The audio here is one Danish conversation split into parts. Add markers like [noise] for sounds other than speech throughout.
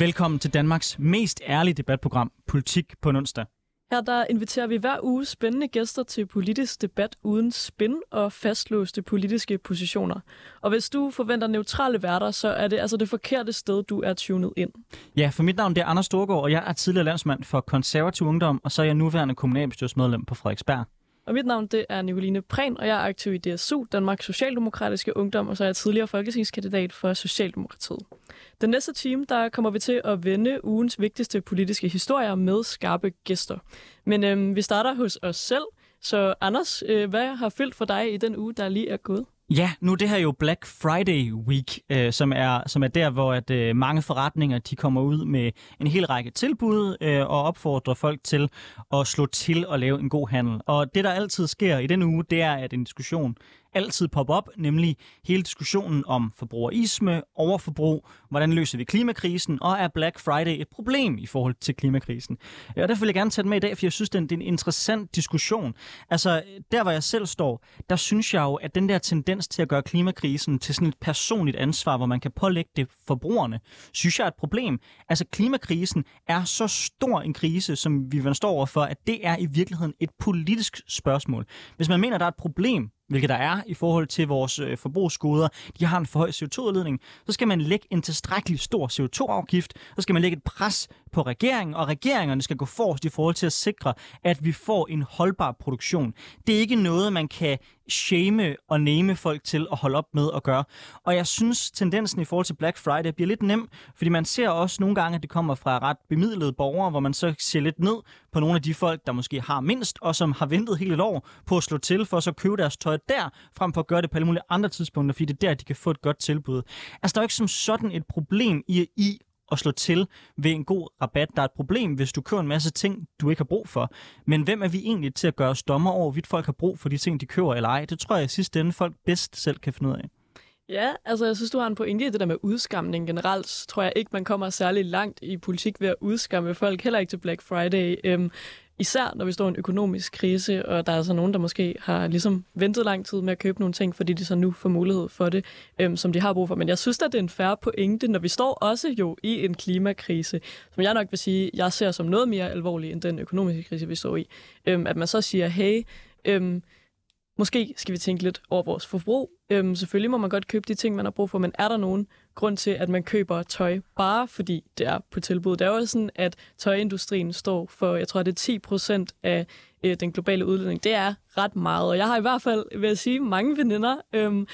Velkommen til Danmarks mest ærlige debatprogram, Politik på en onsdag. Her der inviterer vi hver uge spændende gæster til politisk debat uden spin og fastlåste politiske positioner. Og hvis du forventer neutrale værter, så er det altså det forkerte sted, du er tunet ind. Ja, for mit navn det er Anders Storgård, og jeg er tidligere landsmand for konservativ ungdom, og så er jeg nuværende kommunalbestyrelsesmedlem på Frederiksberg. Og mit navn det er Nicoline Prehn, og jeg er aktiv i DSU, Danmarks Socialdemokratiske Ungdom, og så er jeg tidligere folketingskandidat for Socialdemokratiet. Den næste time, der kommer vi til at vende ugens vigtigste politiske historier med skarpe gæster. Men øhm, vi starter hos os selv. Så Anders, øh, hvad har fyldt for dig i den uge, der lige er gået? Ja, nu er det her jo Black Friday Week, øh, som, er, som er der, hvor at, øh, mange forretninger de kommer ud med en hel række tilbud øh, og opfordrer folk til at slå til og lave en god handel. Og det, der altid sker i den uge, det er, at en diskussion altid poppe op, nemlig hele diskussionen om forbrugerisme, overforbrug, hvordan løser vi klimakrisen, og er Black Friday et problem i forhold til klimakrisen? Øh, og derfor vil jeg gerne tage den med i dag, for jeg synes, det er en interessant diskussion. Altså, der hvor jeg selv står, der synes jeg jo, at den der tendens til at gøre klimakrisen til sådan et personligt ansvar, hvor man kan pålægge det forbrugerne, synes jeg er et problem. Altså, klimakrisen er så stor en krise, som vi står overfor, at det er i virkeligheden et politisk spørgsmål. Hvis man mener, der er et problem hvilket der er i forhold til vores øh, forbrugsgoder, de har en for høj CO2-udledning, så skal man lægge en tilstrækkelig stor CO2-afgift, så skal man lægge et pres på regeringen, og regeringerne skal gå forrest i forhold til at sikre, at vi får en holdbar produktion. Det er ikke noget, man kan shame og name folk til at holde op med at gøre. Og jeg synes, tendensen i forhold til Black Friday bliver lidt nem, fordi man ser også nogle gange, at det kommer fra ret bemidlede borgere, hvor man så ser lidt ned på nogle af de folk, der måske har mindst, og som har ventet hele et år på at slå til, for så at købe deres tøj der, frem for at gøre det på alle mulige andre tidspunkter, fordi det er der, de kan få et godt tilbud. Altså, der er jo ikke som sådan et problem i, i at slå til ved en god rabat. Der er et problem, hvis du køber en masse ting, du ikke har brug for. Men hvem er vi egentlig til at gøre os dommer over, hvorvidt folk har brug for de ting, de køber eller ej? Det tror jeg i sidste ende, folk bedst selv kan finde ud af. Ja, altså jeg synes, du har en pointe i det der med udskamning generelt. Så tror jeg ikke, man kommer særlig langt i politik ved at udskamme folk, heller ikke til Black Friday. Øhm, Især når vi står i en økonomisk krise, og der er så nogen, der måske har ligesom ventet lang tid med at købe nogle ting, fordi de så nu får mulighed for det, øhm, som de har brug for. Men jeg synes at det er en færre pointe, når vi står også jo i en klimakrise, som jeg nok vil sige, jeg ser som noget mere alvorlig end den økonomiske krise, vi står i. Øhm, at man så siger, hey, øhm, måske skal vi tænke lidt over vores forbrug. Øhm, selvfølgelig må man godt købe de ting, man har brug for, men er der nogen grund til, at man køber tøj bare fordi det er på tilbud? Det er jo sådan, at tøjindustrien står for, jeg tror, det er 10 procent af øh, den globale udledning. Det er ret meget, og jeg har i hvert fald, vil jeg sige, mange veninder, øhm,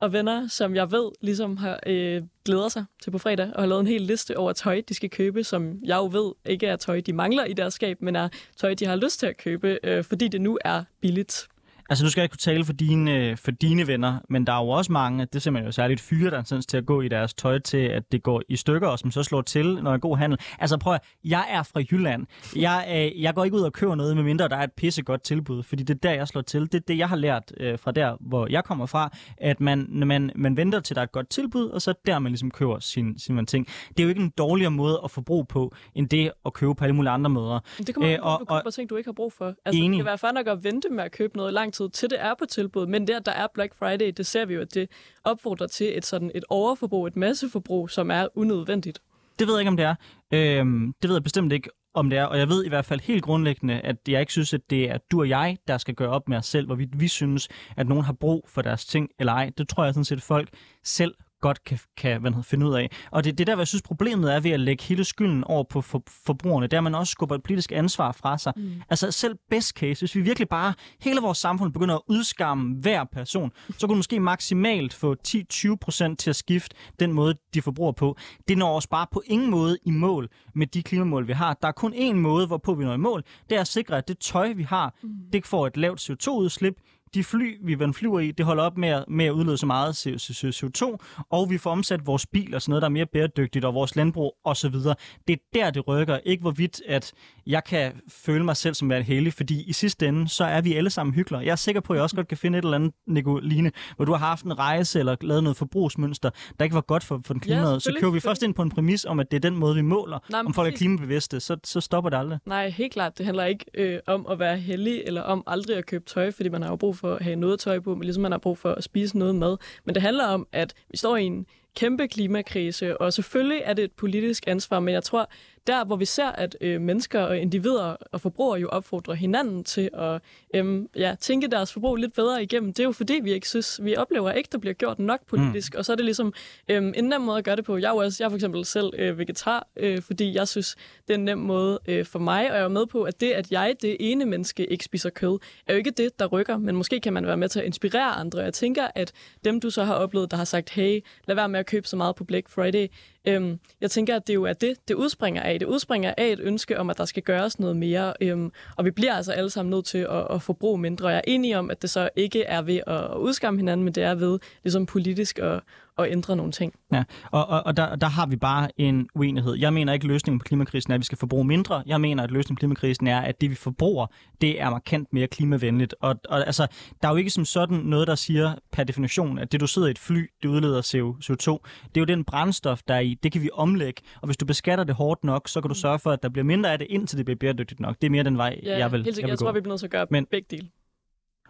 og venner, som jeg ved ligesom har øh, glæder sig til på fredag og har lavet en hel liste over tøj, de skal købe, som jeg jo ved ikke er tøj, de mangler i deres skab, men er tøj, de har lyst til at købe, øh, fordi det nu er billigt. Altså, nu skal jeg ikke kunne tale for dine, for dine venner, men der er jo også mange, det ser man jo særligt fyre, der er til at gå i deres tøj til, at det går i stykker, og som så slår til, når er god handel. Altså, prøv at, jeg er fra Jylland. Jeg, øh, jeg går ikke ud og køber noget, medmindre der er et pissegodt tilbud, fordi det er der, jeg slår til. Det er det, jeg har lært øh, fra der, hvor jeg kommer fra, at man, man, man venter til, der er et godt tilbud, og så der, man ligesom køber sin, sin ting. Det er jo ikke en dårligere måde at få brug på, end det at købe på alle mulige andre måder. Det kommer øh, og, og, ting, du ikke har brug for. Altså, enig. det kan være nok at vente med at købe noget lang tid, til det er på tilbud, men der, der er Black Friday, det ser vi jo, at det opfordrer til et sådan et overforbrug, et masseforbrug, som er unødvendigt. Det ved jeg ikke, om det er. Øhm, det ved jeg bestemt ikke, om det er. Og jeg ved i hvert fald helt grundlæggende, at jeg ikke synes, at det er du og jeg, der skal gøre op med os selv, hvorvidt vi synes, at nogen har brug for deres ting eller ej. Det tror jeg sådan set, folk selv godt kan, kan hvad hedder, finde ud af. Og det, det der, hvad jeg synes, problemet er ved at lægge hele skylden over på for, forbrugerne, der man også skubber et politisk ansvar fra sig. Mm. Altså selv best case, hvis vi virkelig bare, hele vores samfund begynder at udskamme hver person, så kunne måske maksimalt få 10-20% til at skifte den måde, de forbruger på. Det når os bare på ingen måde i mål med de klimamål, vi har. Der er kun én måde, hvorpå vi når i mål. Det er at sikre, at det tøj, vi har, mm. det får et lavt CO2-udslip de fly, vi flyver i, det holder op med at, med at udlede så meget CO2, og vi får omsat vores bil og sådan noget, der er mere bæredygtigt, og vores landbrug osv. Det er der, det rykker. Ikke hvorvidt, at jeg kan føle mig selv som være heldig, fordi i sidste ende, så er vi alle sammen hyggelige. Jeg er sikker på, at jeg også godt kan finde et eller andet, Nicoline, hvor du har haft en rejse eller lavet noget forbrugsmønster, der ikke var godt for, for den klimaet. Ja, så kører vi først ind på en præmis om, at det er den måde, vi måler, Nej, om folk er klimabevidste, så, så stopper det aldrig. Nej, helt klart. Det handler ikke øh, om at være heldig, eller om aldrig at købe tøj, fordi man har jo brug for at have noget tøj på, men ligesom man har brug for at spise noget mad. Men det handler om, at vi står i en kæmpe klimakrise, og selvfølgelig er det et politisk ansvar, men jeg tror, der hvor vi ser, at øh, mennesker og individer og forbrugere jo opfordrer hinanden til at øh, ja, tænke deres forbrug lidt bedre igennem, det er jo fordi, vi ikke synes, vi oplever ikke, der bliver gjort nok politisk, mm. og så er det ligesom øh, en nem måde at gøre det på. Jeg er, også, jeg er for eksempel selv øh, vegetar, øh, fordi jeg synes, det er en nem måde øh, for mig, og jeg er med på, at det, at jeg, det ene menneske, ikke spiser kød, er jo ikke det, der rykker, men måske kan man være med til at inspirere andre. Jeg tænker, at dem, du så har oplevet, der har sagt, hey, lad være med at købe så meget på Black Friday, Øhm, jeg tænker, at det jo er det, det udspringer af. Det udspringer af et ønske om, at der skal gøres noget mere, øhm, og vi bliver altså alle sammen nødt til at, at forbruge mindre. Jeg er enig om, at det så ikke er ved at udskamme hinanden, men det er ved ligesom politisk at, at ændre nogle ting. Ja, og, og, og der, der har vi bare en uenighed. Jeg mener ikke, at løsningen på klimakrisen er, at vi skal forbruge mindre. Jeg mener, at løsningen på klimakrisen er, at det, vi forbruger, det er markant mere klimavenligt. Og, og altså, der er jo ikke som sådan noget, der siger per definition, at det, du sidder i et fly, det udleder CO2. Det er jo den brændstof, der er i. Det kan vi omlægge. Og hvis du beskatter det hårdt nok, så kan du sørge for, at der bliver mindre af det, indtil det bliver bæredygtigt nok. Det er mere den vej, ja, jeg vil, helt jeg vil Jeg tror, vi bliver nødt til at gøre Men, begge dele.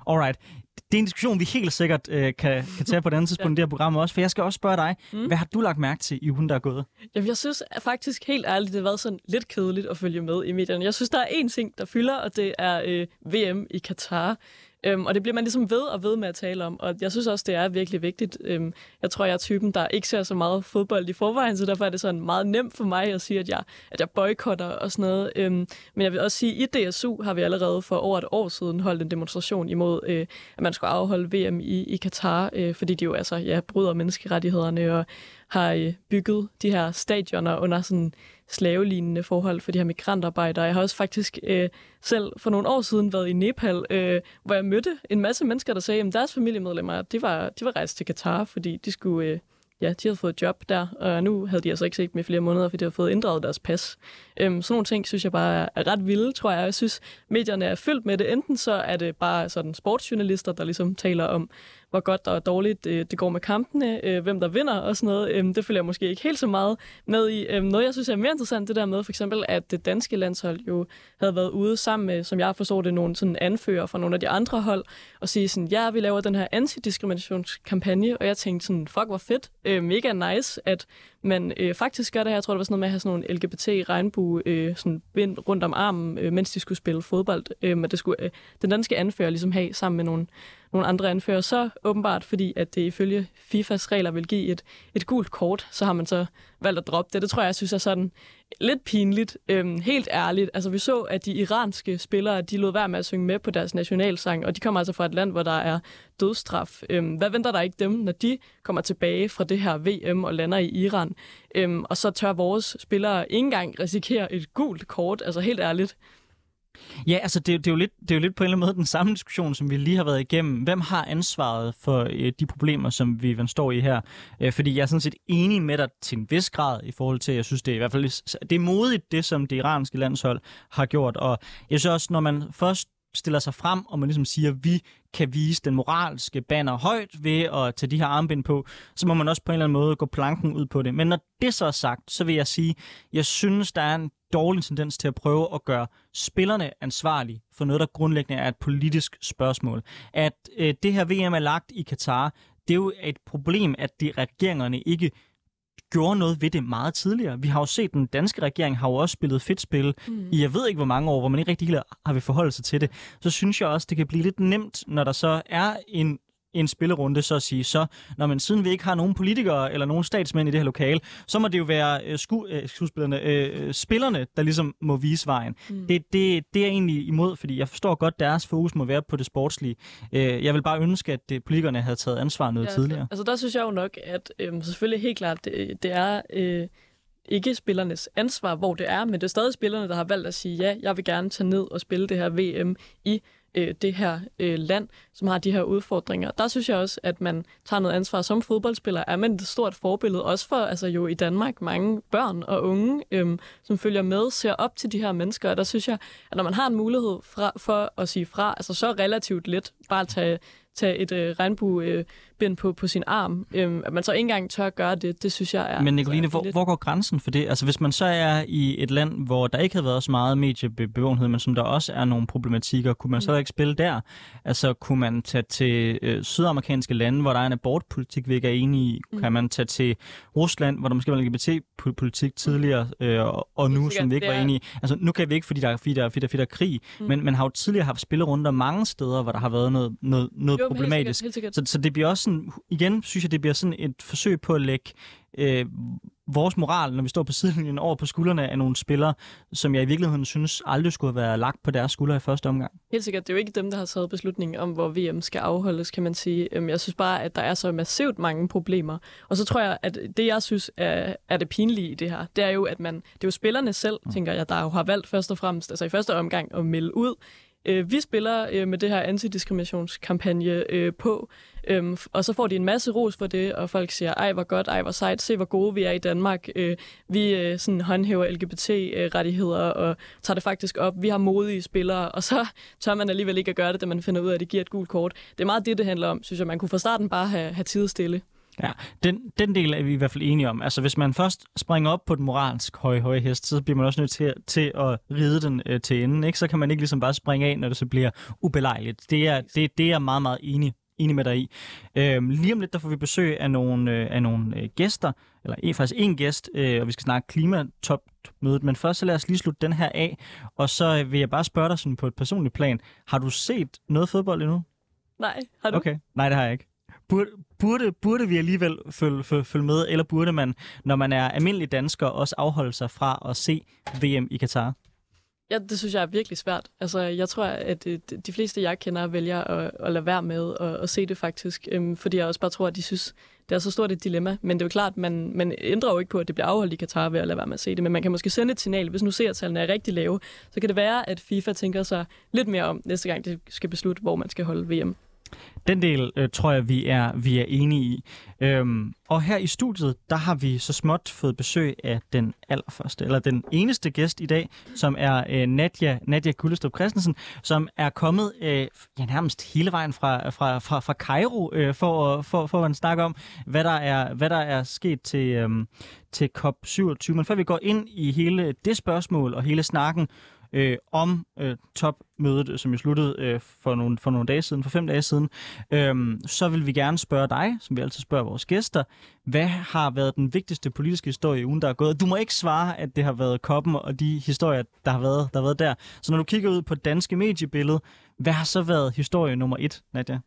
Alright. Det er en diskussion, vi helt sikkert øh, kan, kan tage på et andet tidspunkt ja. i det her program også, for jeg skal også spørge dig, mm. hvad har du lagt mærke til i ugen, der er gået? Jamen, jeg synes faktisk helt ærligt, det har været sådan lidt kedeligt at følge med i medierne. Jeg synes, der er én ting, der fylder, og det er øh, VM i Katar. Øhm, og det bliver man ligesom ved og ved med at tale om. Og jeg synes også, det er virkelig vigtigt. Øhm, jeg tror, jeg er typen, der ikke ser så meget fodbold i forvejen, så derfor er det sådan meget nemt for mig at sige, at jeg, at jeg boykotter og sådan noget. Øhm, men jeg vil også sige, at i DSU har vi allerede for over et år siden holdt en demonstration imod, øh, at man skulle afholde VM i, i Katar, øh, fordi de jo altså ja, bryder menneskerettighederne og har øh, bygget de her stadioner under sådan slavelignende forhold for de her migrantarbejdere. Jeg har også faktisk øh, selv for nogle år siden været i Nepal, øh, hvor jeg mødte en masse mennesker, der sagde, at deres familiemedlemmer, de var, de var rejst til Katar, fordi de skulle... Øh, ja, de havde fået job der, og nu havde de altså ikke set dem i flere måneder, fordi de havde fået inddraget deres pas. Øhm, sådan nogle ting synes jeg bare er, ret vilde, tror jeg. Jeg synes, medierne er fyldt med det. Enten så er det bare sådan sportsjournalister, der ligesom taler om, hvor godt og dårligt øh, det går med kampene, øh, hvem der vinder og sådan noget. Øh, det følger jeg måske ikke helt så meget med i. Øh, noget, jeg synes er mere interessant, det der med for eksempel, at det danske landshold jo havde været ude sammen med, som jeg forstår det, nogle sådan anfører fra nogle af de andre hold, og sige sådan, ja, vi laver den her antidiskriminationskampagne, og jeg tænkte sådan, fuck, hvor fedt, øh, mega nice, at man øh, faktisk gør det her. Jeg tror, det var sådan noget med at have sådan nogle LGBT-regnbue øh, sådan bind rundt om armen, øh, mens de skulle spille fodbold. Øh, men det skulle øh, den danske anfører ligesom have sammen med nogle nogle andre anfører, så åbenbart fordi, at det ifølge FIFAs regler vil give et, et gult kort, så har man så valgt at droppe det. Det tror jeg, jeg synes er sådan lidt pinligt. Øhm, helt ærligt. Altså, vi så, at de iranske spillere, de lod være med at synge med på deres nationalsang, og de kommer altså fra et land, hvor der er dødstraf. Øhm, hvad venter der ikke dem, når de kommer tilbage fra det her VM og lander i Iran? Øhm, og så tør vores spillere ikke engang risikere et gult kort. Altså, helt ærligt. Ja, altså det, det, er jo lidt, det er jo lidt på en eller anden måde den samme diskussion, som vi lige har været igennem. Hvem har ansvaret for øh, de problemer, som vi står i her? Øh, fordi jeg er sådan set enig med dig til en vis grad i forhold til, jeg synes det er i hvert fald det er modigt, det som det iranske landshold har gjort. Og jeg synes også, når man først stiller sig frem, og man ligesom siger, at vi kan vise den moralske banner højt ved at tage de her armbind på, så må man også på en eller anden måde gå planken ud på det. Men når det så er sagt, så vil jeg sige, jeg synes, der er en dårlig tendens til at prøve at gøre spillerne ansvarlige for noget, der grundlæggende er et politisk spørgsmål. At øh, det her VM er lagt i Katar, det er jo et problem, at de regeringerne ikke gjorde noget ved det meget tidligere. Vi har jo set, at den danske regering har jo også spillet fedt spil mm. i jeg ved ikke hvor mange år, hvor man ikke rigtig har vil forholde sig til det. Så synes jeg også, det kan blive lidt nemt, når der så er en en spillerunde, så at sige. Så når man siden vi ikke har nogen politikere eller nogen statsmænd i det her lokale, så må det jo være øh, sku, øh, skuespillerne, øh, spillerne, der ligesom må vise vejen. Mm. Det, det, det er jeg egentlig imod, fordi jeg forstår godt, deres fokus må være på det sportslige. Øh, jeg vil bare ønske, at det, politikerne havde taget ansvar noget ja, tidligere. Altså der synes jeg jo nok, at øh, selvfølgelig helt klart, det, det er... Øh ikke spillernes ansvar, hvor det er, men det er stadig spillerne, der har valgt at sige, ja, jeg vil gerne tage ned og spille det her VM i øh, det her øh, land, som har de her udfordringer. Der synes jeg også, at man tager noget ansvar som fodboldspiller. Er man et stort forbillede, også for altså jo i Danmark mange børn og unge, øh, som følger med, ser op til de her mennesker. Og der synes jeg, at når man har en mulighed fra, for at sige fra, altså så relativt let, bare tage tage et øh, regnbuebind på, på sin arm. Øhm, at man så ikke engang tør at gøre det, det synes jeg er... Men Nicoline, er hvor, hvor går grænsen for det? Altså hvis man så er i et land, hvor der ikke havde været så meget mediebevågenhed, men som der også er nogle problematikker, kunne man så Mm. ikke spille der? Altså kunne man tage til øh, sydamerikanske lande, hvor der er en abortpolitik, vi ikke er enige i? Mm. Kan man tage til Rusland, hvor der måske var en LGBT-politik tidligere, øh, og, nu, som vi ikke var enige i? Altså nu kan vi ikke, fordi der er, fordi der, er- fordi der, fordi der er krig, Mm. men man har jo tidligere haft spillerunder mange steder, hvor der har været noget, noget, noget Jo, problematisk. Helt sikkert, helt sikkert. Så, så det bliver også sådan, igen synes jeg, det bliver sådan et forsøg på at lægge øh, vores moral, når vi står på sidelinjen, over på skuldrene af nogle spillere, som jeg i virkeligheden synes aldrig skulle have været lagt på deres skuldre i første omgang. Helt sikkert. Det er jo ikke dem, der har taget beslutningen om, hvor VM skal afholdes, kan man sige. Øhm, Jeg synes bare, at der er så massivt mange problemer. Og så tror jeg, at det, jeg synes er, er det pinlige i det her, det er jo, at man, det er jo spillerne selv, tænker jeg, der jo har valgt først og fremmest, altså i første omgang, at melde ud. Øh, Vi spiller øh, med det her antidiskriminationskampagne øh, på, øhm, og så får de en masse ros for det, og folk siger, ej hvor godt, ej hvor sejt, se hvor gode vi er i Danmark. Øh, Vi øh, sådan håndhæver LGBT-rettigheder øh, og tager det faktisk op. Vi har modige spillere, og så [laughs] tør man alligevel ikke at gøre det, da man finder ud af, at det giver et gult kort. Det er meget det, det handler om, synes jeg. Man kunne fra starten bare have, have tid stille. Ja, den, den del er vi i hvert fald enige om. Altså hvis man først springer op på den moralsk høje, høje hest, så bliver man også nødt til, til at ride den øh, til enden. Ikke? Så kan man ikke ligesom bare springe af, når det så bliver ubelejligt. Det er, det, det er jeg meget, meget enig, enig med dig i. Øhm, lige om lidt, der får vi besøg af nogle, øh, af nogle øh, gæster, eller en, faktisk en gæst, øh, og vi skal snakke klimatopmødet. Men først så lad os lige slutte den her af, og så vil jeg bare spørge dig sådan på et personligt plan. Har du set noget fodbold endnu? Nej, har du? Okay, nej det har jeg ikke. Burde, burde, burde vi alligevel følge, følge, følge med, eller burde man, når man er almindelig dansker, også afholde sig fra at se VM i Katar? Ja, det synes jeg er virkelig svært. Altså, jeg tror, at øh, de fleste, jeg kender, vælger at, at lade være med at, at se det faktisk, øhm, fordi jeg også bare tror, at de synes, det er så stort et dilemma. Men det er jo klart, man, man ændrer jo ikke på, at det bliver afholdt i Katar ved at lade være med at se det, men man kan måske sende et signal, hvis nu seertallene er rigtig lave, så kan det være, at FIFA tænker sig lidt mere om næste gang, de skal beslutte, hvor man skal holde VM. Den del øh, tror jeg, vi er, vi er enige i. Øhm, og her i studiet, der har vi så småt fået besøg af den allerførste, eller den eneste gæst i dag, som er øh, Nadia, Nadia Gullestrup Christensen, som er kommet øh, ja, nærmest hele vejen fra, fra, fra, fra Cairo øh, for, for, for at snakke om, hvad der er, hvad der er sket til, øh, til COP27. Men før vi går ind i hele det spørgsmål og hele snakken, øh, om øh, topmødet, øh, som jo sluttede øh, for, nogle, for nogle dage siden, for fem dage siden, øh, så vil vi gerne spørge dig, som vi altid spørger vores gæster, hvad har været den vigtigste politiske historie i ugen, der er gået? Du må ikke svare, at det har været koppen og de historier, der har været der. Har været der. Så når du kigger ud på det danske mediebillede, hvad har så været historie nummer et, Nadia?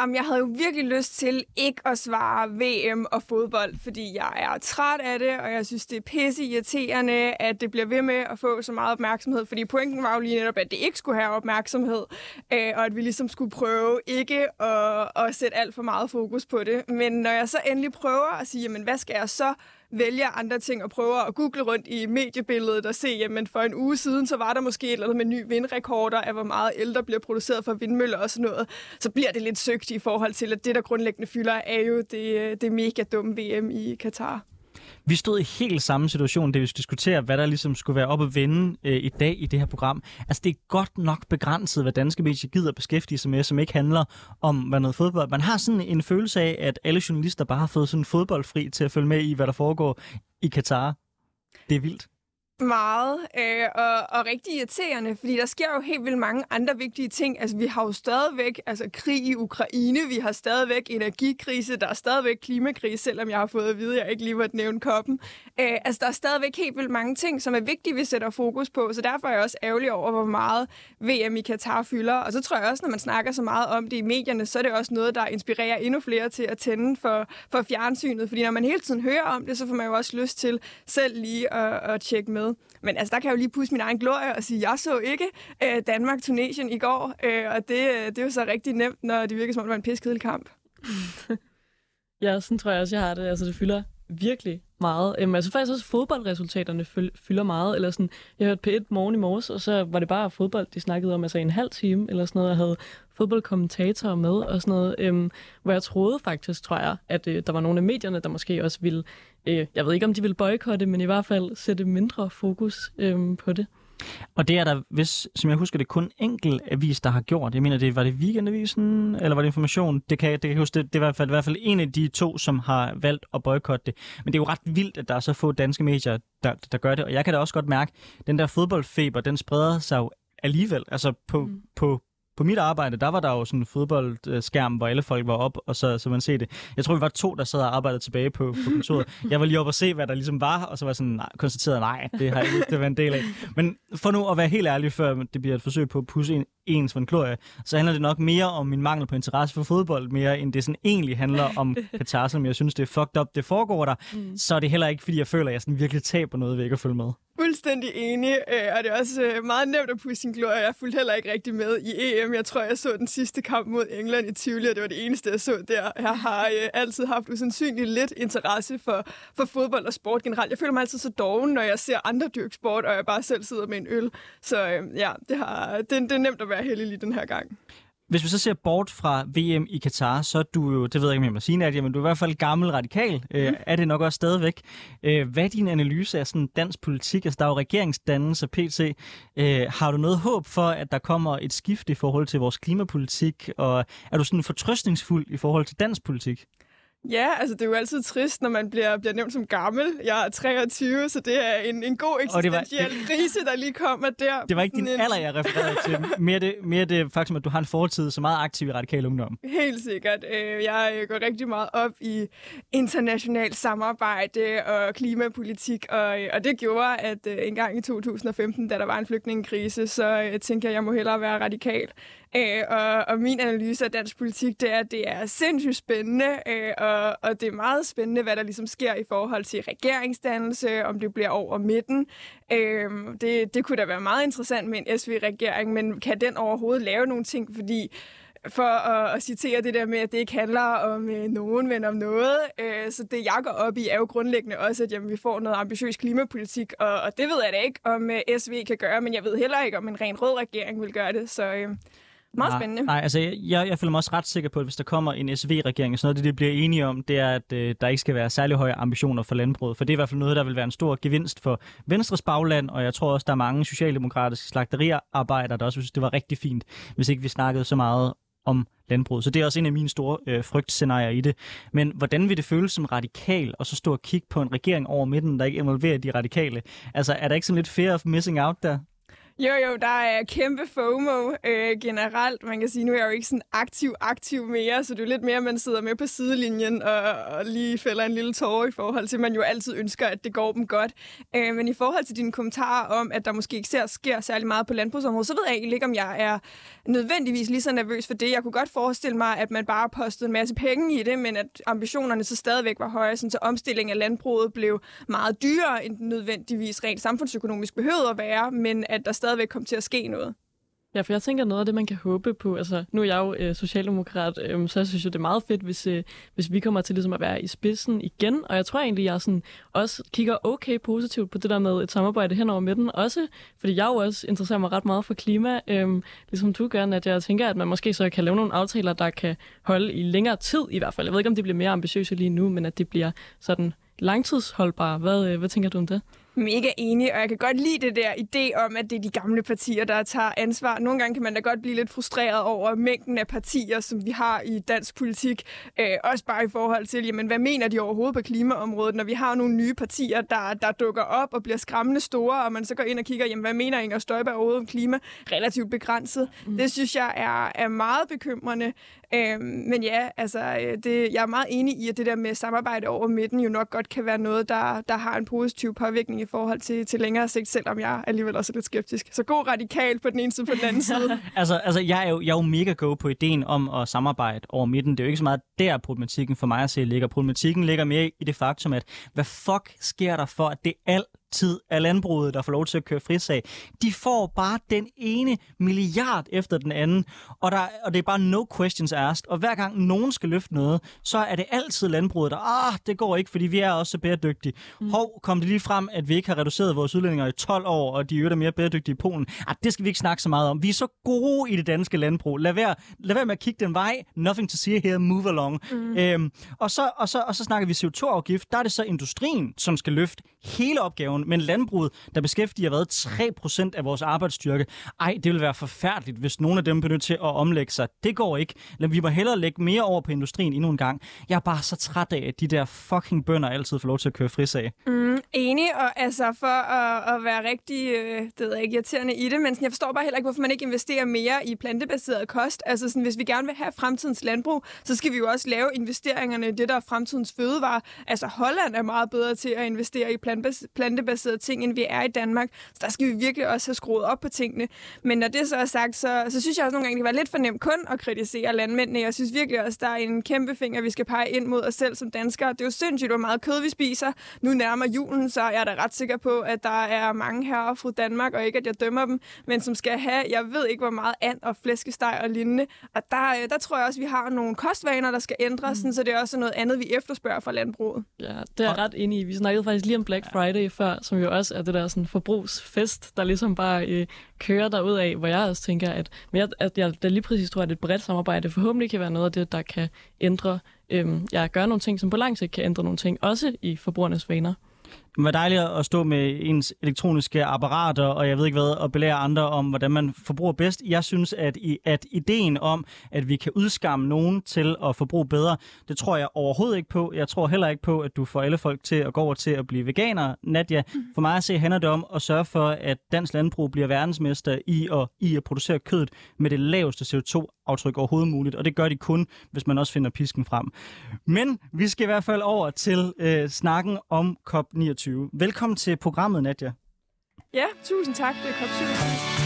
Jamen, jeg havde jo virkelig lyst til ikke at svare VM og fodbold, fordi jeg er træt af det, og jeg synes, det er pisse irriterende, at det bliver ved med at få så meget opmærksomhed, fordi pointen var jo lige netop, at det ikke skulle have opmærksomhed, øh, og at vi ligesom skulle prøve ikke at, at sætte alt for meget fokus på det. Men når jeg så endelig prøver at sige, jamen, hvad skal jeg så vælger andre ting og prøver at google rundt i mediebilledet og se, jamen for en uge siden, så var der måske et eller andet med ny vindrekorder af, hvor meget el, der bliver produceret fra vindmøller og sådan noget. Så bliver det lidt søgt i forhold til, at det, der grundlæggende fylder, er jo det, øh, det mega dumme VM i Katar. Vi stod i helt samme situation, da vi skulle diskutere, hvad der ligesom skulle være op at vende øh, i dag i det her program. Altså, det er godt nok begrænset, hvad danske medier gider beskæftige sig med, som ikke handler om, hvad noget fodbold. Man har sådan en følelse af, at alle journalister bare har fået sådan fodboldfri til at følge med i, hvad der foregår i Katar. Det er vildt. Meget, øh, og, og rigtig irriterende, fordi der sker jo helt vildt mange andre vigtige ting. Altså, vi har jo stadigvæk altså, krig i Ukraine, vi har stadigvæk energikrise, der er stadigvæk klimakrise, selvom jeg har fået at vide, at jeg ikke lige måtte nævne koppen. Øh, altså, der er stadigvæk helt vildt mange ting, som er vigtige, vi sætter fokus på, så derfor er jeg også ærgerlig over, hvor meget VM i Katar fylder. Og så tror jeg også, når man snakker så meget om det i medierne, så er det også noget, der inspirerer endnu flere til at tænde for, for fjernsynet, fordi når man hele tiden hører om det, så får man jo også lyst til selv lige at, at tjekke med. Men altså, der kan jeg jo lige pusse min egen glorie og sige, jeg så ikke øh, Danmark-Tunesien i går, øh, og det, øh, det er jo så rigtig nemt, når det virker som om, det var en piskedel kamp. [laughs] Ja, sådan tror jeg også, jeg har det. Altså, det fylder virkelig meget. Øhm, altså faktisk også fodboldresultaterne fylder meget. Eller sådan, jeg hørte P1 morgen i morges, og så var det bare fodbold, de snakkede om, altså en halv time eller sådan noget. Jeg havde fodboldkommentatorer med og sådan noget, øhm, hvor jeg troede faktisk, tror jeg, at øh, der var nogle af medierne, der måske også ville, øh, jeg ved ikke om de ville boykotte, men i hvert fald sætte mindre fokus øhm, på det. Og det er der, hvis, som jeg husker, det kun enkelt avis, der har gjort. Jeg mener, det var det Weekendavisen, eller var det Information? Det kan, det kan jeg huske, det, det var i hvert, fald, i hvert fald en af de to, som har valgt at boykotte det. Men det er jo ret vildt, at der er så få danske medier, der, der gør det. Og jeg kan da også godt mærke, at den der fodboldfeber, den spreder sig jo alligevel. Altså på, mm. på, på mit arbejde, der var der jo sådan en fodboldskærm, hvor alle folk var op, og så, så man se det. Jeg tror, vi var to, der sad og arbejdede tilbage på, på kontoret. [laughs] Jeg var lige op og se, hvad der ligesom var, og så var jeg sådan, nej, konstateret, nej, det har jeg ikke det var en del af. Men for nu at være helt ærlig, før det bliver et forsøg på at pusse en, ens en glorie, så handler det nok mere om min mangel på interesse for fodbold, mere end det sådan egentlig handler om [laughs] Katar, som jeg synes, det er fucked up, det foregår der. Mm. Så er det heller ikke, fordi jeg føler, at jeg sådan virkelig taber noget ved ikke at følge med. Fuldstændig enig, øh, og det er også øh, meget nemt at pusse sin glorie. Jeg fulgte heller ikke rigtig med i EM. Jeg tror, jeg så den sidste kamp mod England i Tivoli, og det var det eneste, jeg så der. Jeg har øh, altid haft usandsynligt lidt interesse for, for fodbold og sport generelt. Jeg føler mig altid så doven, når jeg ser andre dyrke sport, og jeg bare selv sidder med en øl. Så øh, ja, det, har, det, det er nemt at være heldig lige den her gang. Hvis vi så ser bort fra VM i Katar, så er du jo, det ved jeg ikke, om jeg må sige, Nadia, men du er i hvert fald gammel radikal. Mm. Øh, er det nok også stadigvæk. Øh, hvad er din analyse af sådan dansk politik? Altså, der er jo regeringsdannelse, PC. Øh, har du noget håb for, at der kommer et skift i forhold til vores klimapolitik? Og er du sådan fortrøstningsfuld i forhold til dansk politik? Ja, altså det er jo altid trist, når man bliver, bliver nævnt som gammel. Jeg er 23, så det er en, en god eksistentiel det var, krise, der lige kommer der. Det var ikke din en... alder, jeg refererede til. Mere det, mere det faktum, at du har en fortid så meget aktiv i radikal ungdom. Helt sikkert. Øh, jeg går rigtig meget op i internationalt samarbejde og klimapolitik, og, og det gjorde, at øh, en gang i 2015, da der var en flygtningekrise, så øh, tænkte jeg, at jeg må hellere være radikal. Øh, og, og min analyse af dansk politik, det er, at det er sindssygt spændende, øh, og, og det er meget spændende, hvad der ligesom sker i forhold til regeringsdannelse, om det bliver over midten. Øh, det, det kunne da være meget interessant med en SV-regering, men kan den overhovedet lave nogle ting, fordi for at, at citere det der med, at det ikke handler om øh, nogen, men om noget. Øh, så det, jeg går op i, er jo grundlæggende også, at jamen, vi får noget ambitiøs klimapolitik, og, og det ved jeg da ikke, om øh, SV kan gøre, men jeg ved heller ikke, om en ren rød regering vil gøre det. Så øh, meget spændende. Nej, altså jeg, jeg føler mig også ret sikker på, at hvis der kommer en SV-regering, så noget det, de bliver enige om, det er, at øh, der ikke skal være særlig høje ambitioner for landbruget. For det er i hvert fald noget, der vil være en stor gevinst for Venstres bagland, og jeg tror også, der er mange socialdemokratiske slagteriarbejdere, der også synes, det var rigtig fint, hvis ikke vi snakkede så meget om landbruget. Så det er også en af mine store øh, frygtscenarier i det. Men hvordan vil det føles som radikal, og så stå og kigge på en regering over midten, der ikke involverer de radikale? Altså, er der ikke sådan lidt fear of missing out der? Jo, jo, der er kæmpe FOMO øh, generelt. Man kan sige, nu er jeg jo ikke sådan aktiv, aktiv mere, så det er lidt mere, at man sidder med på sidelinjen og, og lige fælder en lille tårer i forhold til, at man jo altid ønsker, at det går dem godt. Øh, men i forhold til dine kommentarer om, at der måske ikke ser, sker særlig meget på landbrugsområdet, så ved jeg egentlig ikke, om jeg er nødvendigvis lige så nervøs for det. Jeg kunne godt forestille mig, at man bare postede en masse penge i det, men at ambitionerne så stadigvæk var høje, så omstilling af landbruget blev meget dyrere, end den nødvendigvis rent samfundsøkonomisk behøvede at være, men at der stadigvæk komme til at ske noget. Ja, for jeg tænker noget af det, man kan håbe på. Altså, nu er jeg jo øh, socialdemokrat, øh, så jeg synes jo, det er meget fedt, hvis, øh, hvis vi kommer til ligesom at være i spidsen igen. Og jeg tror egentlig, jeg sådan, også kigger okay positivt på det der med et samarbejde hen over midten. Også fordi jeg jo også interesserer mig ret meget for klima, øh, ligesom du gør, at jeg tænker, at man måske så kan lave nogle aftaler, der kan holde i længere tid i hvert fald. Jeg ved ikke, om det bliver mere ambitiøse lige nu, men at det bliver sådan langtidsholdbare. Hvad, øh, hvad tænker du om det? Mega enig, og jeg kan godt lide det der idé om, at det er de gamle partier, der tager ansvar. Nogle gange kan man da godt blive lidt frustreret over mængden af partier, som vi har i dansk politik. Øh, også bare i forhold til, jamen, hvad mener de overhovedet på klimaområdet, når vi har nogle nye partier, der, der dukker op og bliver skræmmende store, og man så går ind og kigger, jamen, hvad mener Inger Støjberg overhovedet om klima? Relativt begrænset. Mm. Det synes jeg er, er meget bekymrende. Øh, men ja, altså, øh, det, jeg er meget enig i, at det der med samarbejde over midten jo nok godt kan være noget, der, der har en positiv påvirkning i forhold til, til længere sigt, selvom jeg alligevel også er lidt skeptisk. Så god radikal på den ene side på den anden side. [laughs] altså, altså jeg, er jo, jeg er jo mega go på ideen om at samarbejde over midten. Det er jo ikke så meget der problematikken for mig at se ligger. Problematikken ligger mere i det faktum, at hvad fuck sker der for, at det alt tid af landbruget, der får lov til at køre frisag. De får bare den ene milliard efter den anden, og, der, og det er bare no questions asked. Og hver gang nogen skal løfte noget, så er det altid landbruget, der, ah, det går ikke, fordi vi er også så bæredygtige. Mm. Hov, kom det lige frem, at vi ikke har reduceret vores udlændinger i 12 år, og de er mere bæredygtige i Polen. Ah, det skal vi ikke snakke så meget om. Vi er så gode i det danske landbrug. Lad være, lad være med at kigge den vej. Nothing to see here, move along. Mm. Øhm, og, så, og, så, og så snakker vi CO2-afgift. Der er det så industrien, som skal løfte hele opgaven loven, men landbruget, der beskæftiger hvad, 3% af vores arbejdsstyrke. Ej, det vil være forfærdeligt, hvis nogen af dem bliver nødt til at omlægge sig. Det går ikke. Vi må hellere lægge mere over på industrien endnu en gang. Jeg er bare så træt af, at de der fucking bønder altid får lov til at køre frisag. Mm, enig, og altså for at, at være rigtig, øh, det ved jeg ikke, irriterende i det, men sådan, jeg forstår bare heller ikke, hvorfor man ikke investerer mere i plantebaseret kost. Altså sådan, hvis vi gerne vil have fremtidens landbrug, så skal vi jo også lave investeringerne i det, der er fremtidens fødevare. Altså Holland er meget bedre til at investere i plantebaserede ting, end vi er i Danmark. Så der skal vi virkelig også have skruet op på tingene. Men når det så er sagt, så, så synes jeg også nogle gange, det var lidt for nemt kun at kritisere landmændene. Jeg synes virkelig også, der er en kæmpe finger, vi skal pege ind mod os selv som danskere. Det er jo sindssygt, hvor meget kød vi spiser. Nu nærmer julen, så er jeg da ret sikker på, at der er mange her og fru Danmark, og ikke at jeg dømmer dem, men som skal have, jeg ved ikke, hvor meget and og flæskesteg og lignende. Og der, øh, der tror jeg også, at vi har nogle kostvaner, der skal ændres, mm. så det er også noget andet, vi efterspørger fra landbruget. Ja, det er jeg ret enig i. Vi snakkede faktisk lige om Black Friday før, som jo også er det der sådan forbrugsfest, der ligesom bare øh, kører derud af, hvor jeg også tænker, at, men jeg, at jeg der lige præcis tror, at et bredt samarbejde forhåbentlig kan være noget af det, der kan ændre, øh, ja, gøre nogle ting, som på lang sigt kan ændre nogle ting, også i forbrugernes vaner. Det var dejligt at stå med ens elektroniske apparater, og jeg ved ikke hvad, og belære andre om, hvordan man forbruger bedst. Jeg synes, at, i, at ideen om, at vi kan udskamme nogen til at forbruge bedre, det tror jeg overhovedet ikke på. Jeg tror heller ikke på, at du får alle folk til at gå over til at blive veganer, Nadia. For mig at se handler det om at sørge for, at dansk landbrug bliver verdensmester i at, i at producere kødet med det laveste CO2-aftryk overhovedet muligt, og det gør de kun, hvis man også finder pisken frem. Men vi skal i hvert fald over til øh, snakken om COP29. Velkommen til programmet, Nadja. Ja, tusind tak. Det er COP27.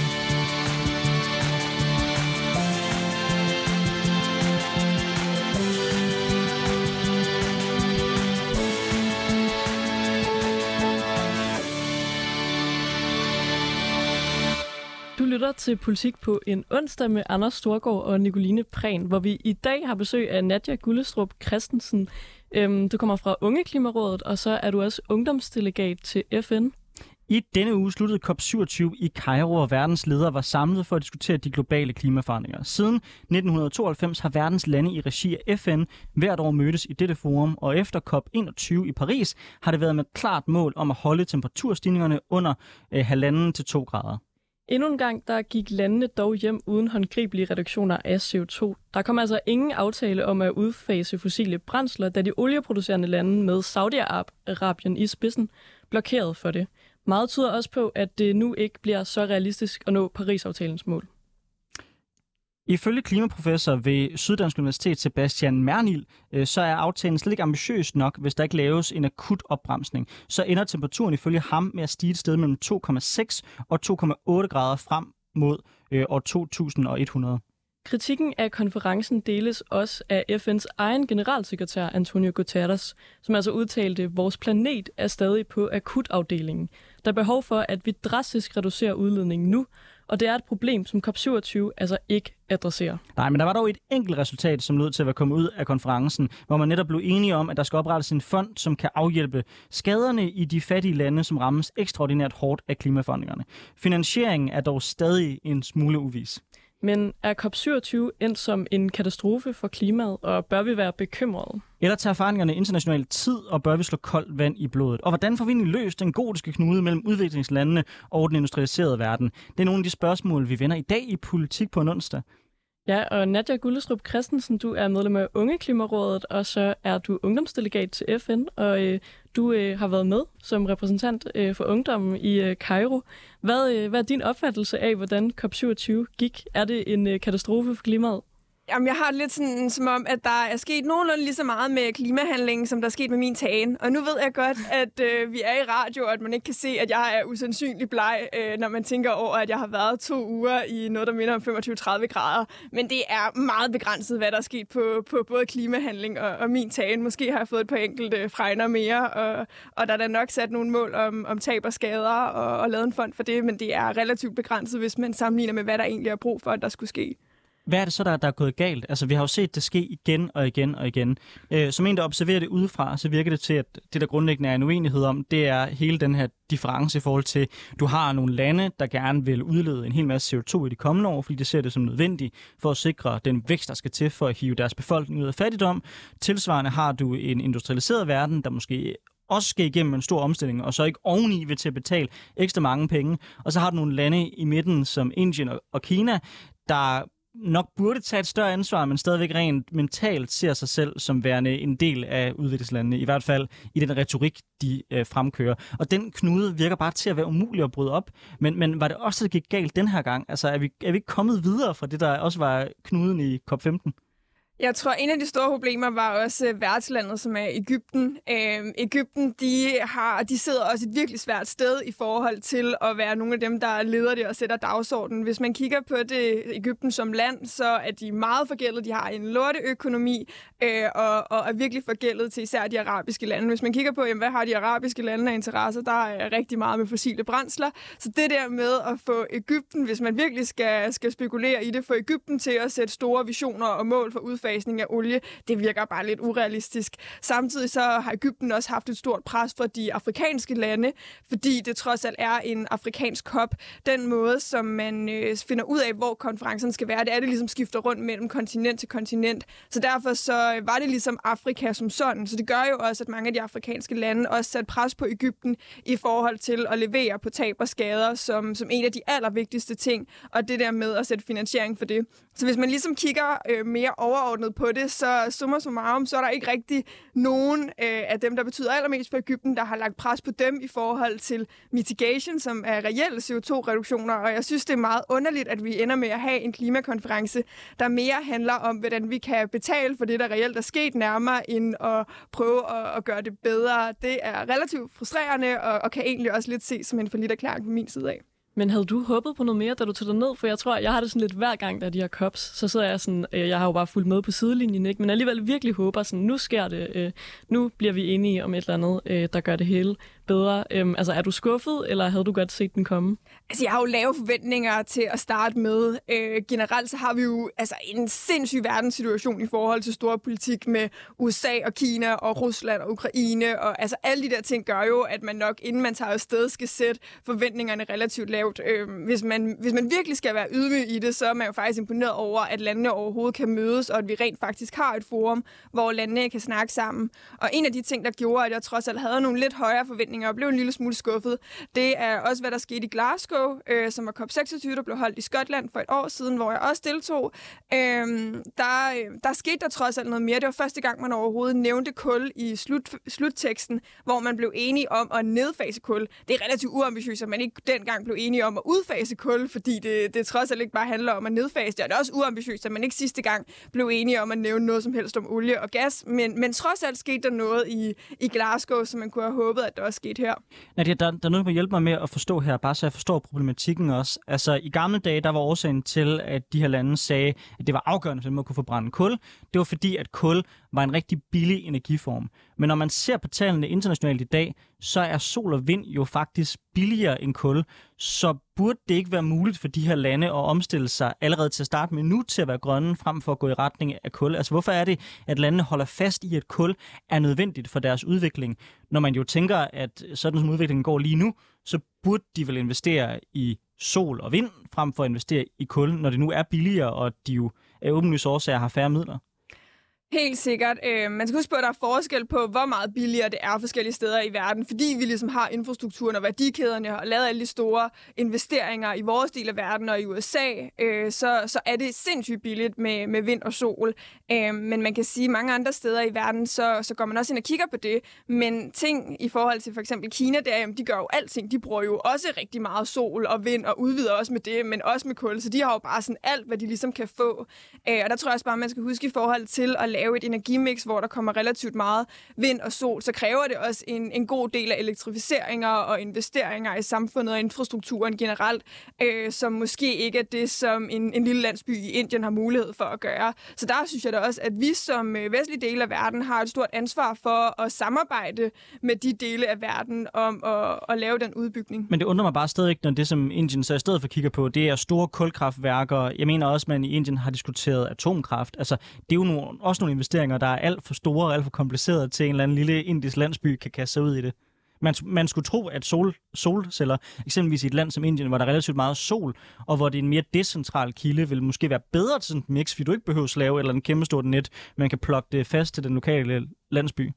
lytter til Politik på en onsdag med Anders Storgård og Nicoline Prehn, hvor vi i dag har besøg af Nadja Gullestrup Christensen, Øhm, du kommer fra Unge Klimarådet, og så er du også ungdomsdelegat til FN. I denne uge sluttede COP27 i Cairo, og verdens ledere var samlet for at diskutere de globale klimaforandringer. Siden 1992 har verdens lande i regi af FN hvert år mødtes i dette forum, og efter COP21 i Paris har det været med klart mål om at holde temperaturstigningerne under øh, halvanden til 2 grader. Endnu en gang der gik landene dog hjem uden håndgribelige reduktioner af CO2. Der kom altså ingen aftale om at udfase fossile brændsler, da de olieproducerende lande med Saudi-Arabien i spidsen blokerede for det. Meget tyder også på, at det nu ikke bliver så realistisk at nå Paris-aftalens mål. Ifølge klimaprofessor ved Syddansk Universitet Sebastian Mernil, øh, så er aftalen slet ikke ambitiøs nok, hvis der ikke laves en akut opbremsning. Så ender temperaturen ifølge ham med at stige et sted mellem 2,6 og 2,8 grader frem mod øh, år 2100. Kritikken af konferencen deles også af FN's egen generalsekretær Antonio Guterres, som altså udtalte, at vores planet er stadig på akutafdelingen. Der er behov for, at vi drastisk reducerer udledningen nu, og det er et problem, som COP27 altså ikke adresserer. Nej, men der var dog et enkelt resultat, som lød til at være kommet ud af konferencen, hvor man netop blev enige om, at der skal oprettes en fond, som kan afhjælpe skaderne i de fattige lande, som rammes ekstraordinært hårdt af klimaforandringerne. Finansieringen er dog stadig en smule uvis. Men er COP27 endt som en katastrofe for klimaet, og bør vi være bekymrede? Eller tager forandringerne internationalt tid, og bør vi slå koldt vand i blodet? Og hvordan får vi egentlig løst den gotiske knude mellem udviklingslandene og den industrialiserede verden? Det er nogle af de spørgsmål, vi vender i dag i Politik på en onsdag. Ja, og Nadja Gullestrup Christensen, du er medlem af Unge Klimarådet, og så er du ungdomsdelegat til FN, og øh, du øh, har været med som repræsentant øh, for ungdommen i øh, Cairo. Hvad, øh, hvad er din opfattelse af, hvordan COP27 gik? Er det en øh, katastrofe for klimaet? Jamen, jeg har lidt sådan, som om, at der er sket nogenlunde lige så meget med klimahandlingen, som der er sket med min tagen. Og nu ved jeg godt, at øh, vi er i radio, og at man ikke kan se, at jeg er usandsynlig bleg, øh, når man tænker over, at jeg har været to uger i noget, der minder om 25-30 grader. Men det er meget begrænset, hvad der er sket på, på både klimahandling og, og min tagen. Måske har jeg fået et par enkelte fregner mere, og, og der er da nok sat nogle mål om, om tab og skader, og, og lavet en fond for det, men det er relativt begrænset, hvis man sammenligner med, hvad der egentlig er brug for, at der skulle ske. Hvad er det så, der, der er gået galt? Altså, vi har jo set det ske igen og igen og igen. Øh, som en, der observerer det udefra, så virker det til, at det, der grundlæggende er en uenighed om, det er hele den her difference i forhold til, du har nogle lande, der gerne vil udlede en hel masse CO2 i de kommende år, fordi de ser det som nødvendigt for at sikre den vækst, der skal til for at hive deres befolkning ud af fattigdom. Tilsvarende har du en industrialiseret verden, der måske også skal igennem en stor omstilling, og så ikke oveni vil til at betale ekstra mange penge. Og så har du nogle lande i midten, som Indien og Kina, der nok burde tage et større ansvar, men stadigvæk rent mentalt ser sig selv som værende en del af udviklingslandene, i hvert fald i den retorik, de øh, fremkører. Og den knude virker bare til at være umulig at bryde op. Men, men var det også, der gik galt den her gang? Altså, er vi, er vi ikke kommet videre fra det, der også var knuden i COP15? Jeg tror, en af de store problemer var også øh, værtslandet, som er Ægypten. Øhm, Ægypten, de, har, de sidder også et virkelig svært sted i forhold til at være nogle af dem, der leder det og sætter dagsordenen. Hvis man kigger på det Ægypten som land, så er de meget forgældet. De har en lorteøkonomi øh, og, og er virkelig forgældet til især de arabiske lande. Hvis man kigger på, jamen, hvad har de arabiske lande af interesser, der er rigtig meget med fossile brændsler. Så det der med at få Ægypten, hvis man virkelig skal, skal spekulere i det, få Ægypten til at sætte store visioner og mål for udfordringen, udfasning af olie, det virker bare lidt urealistisk. Samtidig så har Ægypten også haft et stort pres for de afrikanske lande, fordi det trods alt er en afrikansk kop. Den måde, som man øh, finder ud af, hvor konferencen skal være, det er, det ligesom skifter rundt mellem kontinent til kontinent. Så derfor så øh, var det ligesom Afrika som sådan. Så det gør jo også, at mange af de afrikanske lande også satte pres på Ægypten i forhold til at levere på tab og skader som, som en af de allervigtigste ting, og det der med at sætte finansiering for det. Så hvis man ligesom kigger øh, mere overordnet på det, så summa summarum, så er der ikke rigtig nogen øh, af dem, der betyder allermest for Ægypten, der har lagt pres på dem i forhold til mitigation, som er reelle CO2-reduktioner. Og jeg synes, det er meget underligt, at vi ender med at have en klimakonference, der mere handler om, hvordan vi kan betale for det, der reelt er sket nærmere, end at prøve at, at gøre det bedre. Det er relativt frustrerende, og, og kan egentlig også lidt ses som en forlitterklæring på min side af. Men havde du håbet på noget mere, da du tog dig ned? For jeg tror, jeg har det sådan lidt hver gang, der er de her cops. Så sidder jeg sådan, øh, jeg har jo bare fulgt med på sidelinjen, ikke? men alligevel virkelig håber sådan, nu sker det. Øh, nu bliver vi enige om et eller andet, øh, der gør det hele bedre. Øhm, altså, er du skuffet, eller havde du godt set den komme? Altså, jeg har jo lave forventninger til at starte med. Øh, generelt så har vi jo altså, en sindssyg verdenssituation i forhold til stor politik med USA og Kina og Rusland og Ukraine. Og altså, alle de der ting gør jo, at man nok, inden man tager afsted, skal sætte forventningerne relativt lavt. Øh, hvis, man, hvis man virkelig skal være ydmyg i det, så er man jo faktisk imponeret over, at landene overhovedet kan mødes, og at vi rent faktisk har et forum, hvor landene kan snakke sammen. Og en af de ting, der gjorde, at jeg trods alt havde nogle lidt højere forventninger, forventninger og blev en lille smule skuffet. Det er også, hvad der skete i Glasgow, øh, som var COP26, der blev holdt i Skotland for et år siden, hvor jeg også deltog. Øhm, øh, der, der skete der trods alt noget mere. Det var første gang, man overhovedet nævnte kul i slut, slutteksten, hvor man blev enige om at nedfase kul. Det er relativt uambitiøst, at man ikke dengang blev enige om at udfase kul, fordi det, det trods alt ikke bare handler om at nedfase det. Og det er også uambitiøst, at man ikke sidste gang blev enige om at nævne noget som helst om olie og gas. Men, men trods alt skete der noget i, i Glasgow, som man kunne have håbet, at der også sket her. Nadia, der, der er noget, der hjælpe mig med at forstå her, bare så jeg forstår problematikken også. Altså, i gamle dage, der var årsagen til, at de her lande sagde, at det var afgørende for dem at kunne forbrænde kul. Det var fordi, at kul var en rigtig billig energiform. Men når man ser på tallene internationalt i dag, så er sol og vind jo faktisk billigere end kul. Så burde det ikke være muligt for de her lande at omstille sig allerede til at starte med nu til at være grønne, frem for at gå i retning af kul? Altså hvorfor er det, at landene holder fast i, at kul er nødvendigt for deres udvikling? Når man jo tænker, at sådan som udviklingen går lige nu, så burde de vel investere i sol og vind, frem for at investere i kul, når det nu er billigere, og de jo af åbenlyse årsager har færre midler? Helt sikkert. Øh, man skal huske på, at der er forskel på, hvor meget billigere det er forskellige steder i verden, fordi vi ligesom har infrastrukturen og værdikæderne og lavet alle de store investeringer i vores del af verden og i USA, øh, så, så er det sindssygt billigt med, med vind og sol. Øh, men man kan sige, at mange andre steder i verden, så, så går man også ind og kigger på det. Men ting i forhold til for eksempel Kina, der, jamen, de gør jo alting. De bruger jo også rigtig meget sol og vind og udvider også med det, men også med kul. Så de har jo bare sådan alt, hvad de ligesom kan få. Øh, og der tror jeg også bare, man skal huske i forhold til at lave et energimix, hvor der kommer relativt meget vind og sol, så kræver det også en, en god del af elektrificeringer og investeringer i samfundet og infrastrukturen generelt, øh, som måske ikke er det, som en, en lille landsby i Indien har mulighed for at gøre. Så der synes jeg da også, at vi som øh, vestlige dele af verden har et stort ansvar for at samarbejde med de dele af verden om at, at lave den udbygning. Men det undrer mig bare stadig, når det, som Indien så i stedet for kigger på, det er store kulkraftværker. Jeg mener også, at man i Indien har diskuteret atomkraft. Altså, det er jo nogle, også nogle investeringer, der er alt for store og alt for komplicerede til en eller anden lille indisk landsby kan kaste sig ud i det. Man, man skulle tro, at sol, solceller, eksempelvis i et land som Indien, hvor der er relativt meget sol, og hvor det er en mere decentral kilde, vil måske være bedre til sådan et mix, fordi du ikke behøver at lave eller en kæmpestort net, man kan plukke det fast til den lokale landsby.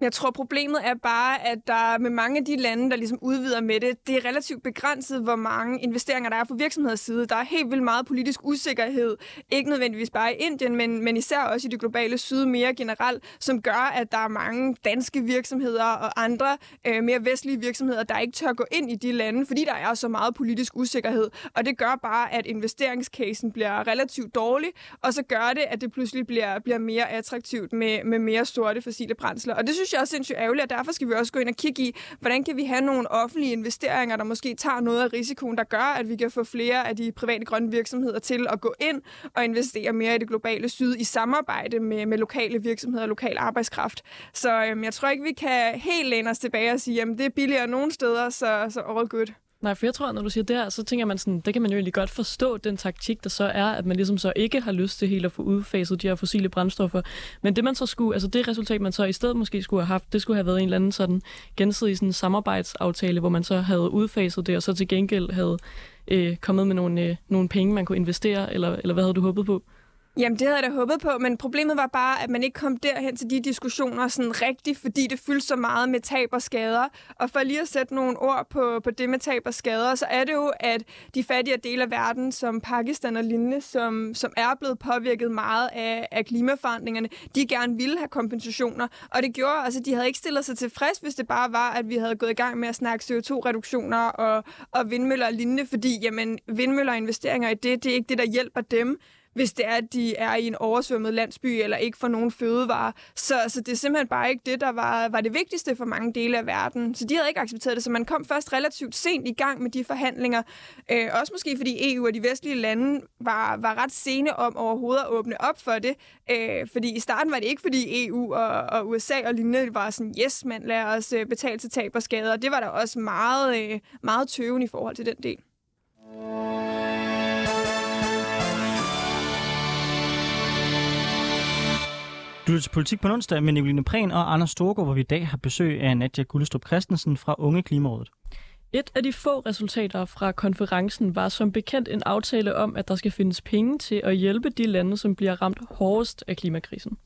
Jeg tror, problemet er bare, at der med mange af de lande, der ligesom udvider med det, det er relativt begrænset, hvor mange investeringer der er fra virksomheders side. Der er helt vildt meget politisk usikkerhed. Ikke nødvendigvis bare i Indien, men, men især også i det globale syd mere generelt, som gør, at der er mange danske virksomheder og andre øh, mere vestlige virksomheder, der ikke tør gå ind i de lande, fordi der er så meget politisk usikkerhed. Og det gør bare, at investeringscasen bliver relativt dårlig, og så gør det, at det pludselig bliver, bliver mere attraktivt med, med mere sorte fossile brændsler. Og det synes jeg også sindssygt ærgerligt, og derfor skal vi også gå ind og kigge i, hvordan kan vi have nogle offentlige investeringer, der måske tager noget af risikoen, der gør, at vi kan få flere af de private grønne virksomheder til at gå ind og investere mere i det globale syd i samarbejde med, med lokale virksomheder og lokal arbejdskraft. Så øhm, jeg tror ikke, vi kan helt læne os tilbage og sige, at det er billigere nogle steder, så, så all good. Nej, for jeg tror, når du siger det her, så tænker man sådan, det kan man jo egentlig godt forstå, den taktik, der så er, at man ligesom så ikke har lyst til helt at få udfaset de her fossile brændstoffer. Men det man så skulle, altså det resultat, man så i stedet måske skulle have haft, det skulle have været en eller anden sådan gensidig sådan samarbejdsaftale, hvor man så havde udfaset det, og så til gengæld havde øh, kommet med nogle, øh, nogle penge, man kunne investere, eller, eller hvad havde du håbet på? Jamen, det havde jeg da håbet på, men problemet var bare, at man ikke kom derhen til de diskussioner sådan rigtigt, fordi det fyldte så meget med tab og skader. Og for lige at sætte nogle ord på, på det med tab og skader, så er det jo, at de fattige dele af verden, som Pakistan og lignende, som, som er blevet påvirket meget af, af klimaforandringerne, de gerne ville have kompensationer. Og det gjorde, altså de havde ikke stillet sig tilfreds, hvis det bare var, at vi havde gået i gang med at snakke CO2-reduktioner og, og vindmøller og lignende, fordi jamen, vindmøller og investeringer i det, det er ikke det, der hjælper dem hvis det er, at de er i en oversvømmet landsby eller ikke får nogen fødevarer. Så, så det er simpelthen bare ikke det, der var, var det vigtigste for mange dele af verden. Så de havde ikke accepteret det, så man kom først relativt sent i gang med de forhandlinger. Øh, også måske fordi EU og de vestlige lande var, var ret sene om overhovedet at åbne op for det. Øh, fordi i starten var det ikke, fordi EU og, og USA og lignende var sådan, yes, man lader os øh, betale til tab og skader. Det var der også meget, øh, meget tøven i forhold til den del. Du lytter til Politik på onsdag med Nicoline Prehn og Anders Storgård, hvor vi i dag har besøg af Nadja Gullestrup Christensen fra Unge Klimarådet. Et af de få resultater fra konferencen var som bekendt en aftale om, at der skal findes penge til at hjælpe de lande, som bliver ramt hårdest af klimakrisen.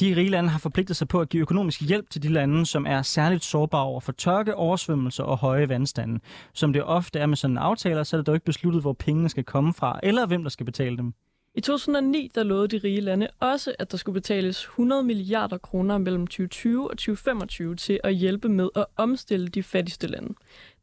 De rige lande har forpligtet sig på at give økonomisk hjælp til de lande, som er særligt sårbare over for tørke, oversvømmelser og høje vandstande. Som det ofte er med sådan en aftaler, så er det dog ikke besluttet, hvor pengene skal komme fra, eller hvem der skal betale dem. I 2009 der lovede de rige lande også, at der skulle betales 100 milliarder kroner mellem 2020 og 2025 til at hjælpe med at omstille de fattigste lande.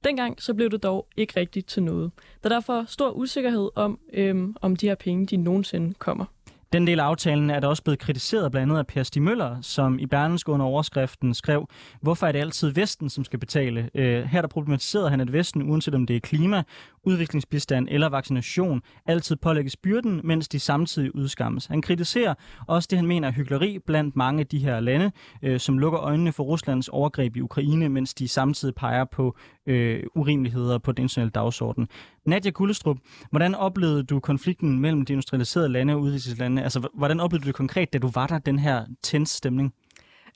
Dengang så blev det dog ikke rigtigt til noget. Der er derfor stor usikkerhed om, øhm, om de her penge de nogensinde kommer. Den del af aftalen er der også blevet kritiseret blandt andet af Per Stig Møller, som i Berlingske under overskriften skrev, hvorfor er det altid Vesten, som skal betale? Øh, her der problematiserede han, at Vesten, uanset om det er klima, udviklingsbistand eller vaccination, altid pålægges byrden, mens de samtidig udskammes. Han kritiserer også det, han mener er hyggeleri blandt mange af de her lande, øh, som lukker øjnene for Ruslands overgreb i Ukraine, mens de samtidig peger på øh, urimeligheder på den internationale dagsorden. Nadja Kullestrup, hvordan oplevede du konflikten mellem de industrialiserede lande og udviklingslandene? Altså, hvordan oplevede du det konkret, da du var der, den her tens stemning?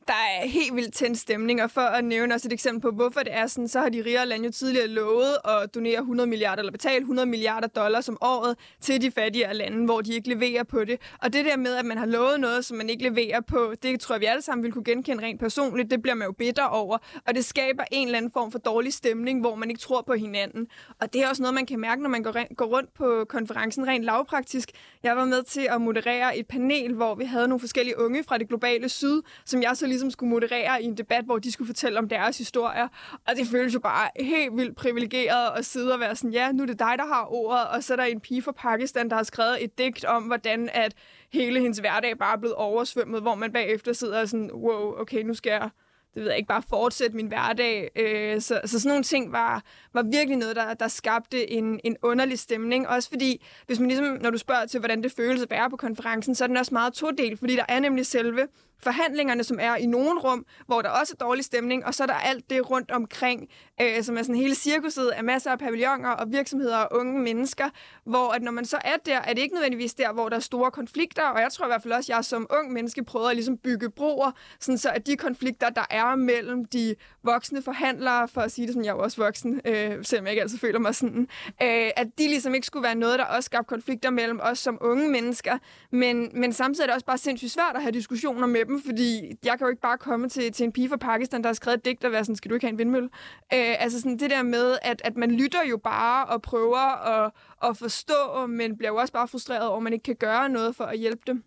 Der er helt vildt tændt stemning, og for at nævne også et eksempel på, hvorfor det er sådan, så har de rigere lande jo tidligere lovet at donere 100 milliarder, eller betale 100 milliarder dollars om året til de fattigere lande, hvor de ikke leverer på det. Og det der med, at man har lovet noget, som man ikke leverer på, det tror jeg, vi alle sammen vil kunne genkende rent personligt. Det bliver man jo bitter over, og det skaber en eller anden form for dårlig stemning, hvor man ikke tror på hinanden. Og det er også noget, man kan mærke, når man går rundt på konferencen rent lavpraktisk. Jeg var med til at moderere et panel, hvor vi havde nogle forskellige unge fra det globale syd, som jeg så ligesom skulle moderere i en debat, hvor de skulle fortælle om deres historier. Og det føles jo bare helt vildt privilegeret at sidde og være sådan, ja, nu er det dig, der har ordet, og så er der en pige fra Pakistan, der har skrevet et digt om, hvordan at hele hendes hverdag bare er blevet oversvømmet, hvor man bagefter sidder og sådan, wow, okay, nu skal jeg det ved jeg ikke, bare fortsætte min hverdag. Øh, så, så sådan nogle ting var, var virkelig noget, der, der skabte en, en underlig stemning. Også fordi, hvis man ligesom, når du spørger til, hvordan det føles at være på konferencen, så er den også meget todelt, fordi der er nemlig selve forhandlingerne, som er i nogen rum, hvor der også er dårlig stemning, og så er der alt det rundt omkring, øh, som er sådan hele cirkuset af masser af pavilloner og virksomheder og unge mennesker, hvor at når man så er der, er det ikke nødvendigvis der, hvor der er store konflikter, og jeg tror i hvert fald også, at jeg som ung menneske prøver at ligesom bygge broer, sådan så at de konflikter, der er, mellem de voksne forhandlere, for at sige det som jeg er jo også voksen, øh, selvom jeg ikke altid føler mig sådan, øh, at de ligesom ikke skulle være noget, der også skabte konflikter mellem os som unge mennesker, men, men samtidig er det også bare sindssygt svært at have diskussioner med dem, fordi jeg kan jo ikke bare komme til, til en pige fra Pakistan, der har skrevet et digt og være sådan, skal du ikke have en vindmølle? Øh, altså sådan det der med, at, at man lytter jo bare og prøver at, at forstå, men bliver jo også bare frustreret over, at man ikke kan gøre noget for at hjælpe dem.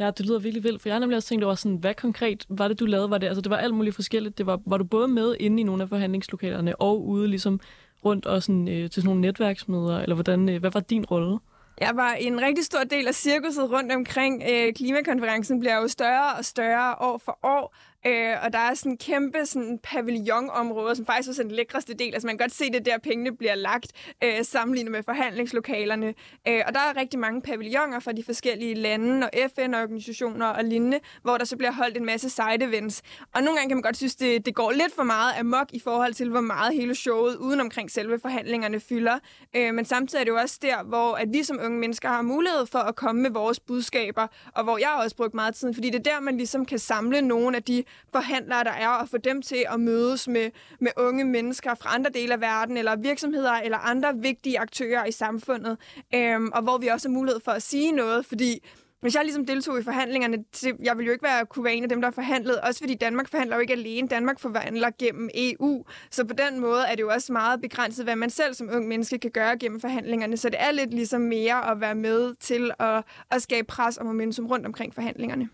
Ja, det lyder virkelig vildt, for jeg har nemlig også tænkt over, sådan, hvad konkret var det, du lavede? Var det, altså, det var alt muligt forskelligt. Det var, var du både med inde i nogle af forhandlingslokalerne og ude ligesom rundt og sådan, øh, til sådan nogle netværksmøder, eller hvordan, øh, hvad var din rolle? Jeg var en rigtig stor del af cirkuset rundt omkring øh, klimakonferencen, bliver jo større og større år for år. Øh, og der er sådan en kæmpe sådan pavillonområde, som faktisk er sådan den lækreste del. Altså man kan godt se det der, pengene bliver lagt øh, sammenlignet med forhandlingslokalerne. Øh, og der er rigtig mange pavilloner fra de forskellige lande og FN-organisationer og lignende, hvor der så bliver holdt en masse side events. Og nogle gange kan man godt synes, det, det går lidt for meget amok i forhold til, hvor meget hele showet uden omkring selve forhandlingerne fylder. Øh, men samtidig er det jo også der, hvor at vi som unge mennesker har mulighed for at komme med vores budskaber, og hvor jeg også brugt meget tid, fordi det er der, man ligesom kan samle nogle af de forhandlere, der er, og få dem til at mødes med, med unge mennesker fra andre dele af verden, eller virksomheder, eller andre vigtige aktører i samfundet, øhm, og hvor vi også har mulighed for at sige noget, fordi hvis jeg ligesom deltog i forhandlingerne, jeg ville jo ikke være, kunne være en af dem, der forhandlede, også fordi Danmark forhandler jo ikke alene, Danmark forhandler gennem EU, så på den måde er det jo også meget begrænset, hvad man selv som ung menneske kan gøre gennem forhandlingerne, så det er lidt ligesom mere at være med til at, at skabe pres og momentum rundt omkring forhandlingerne.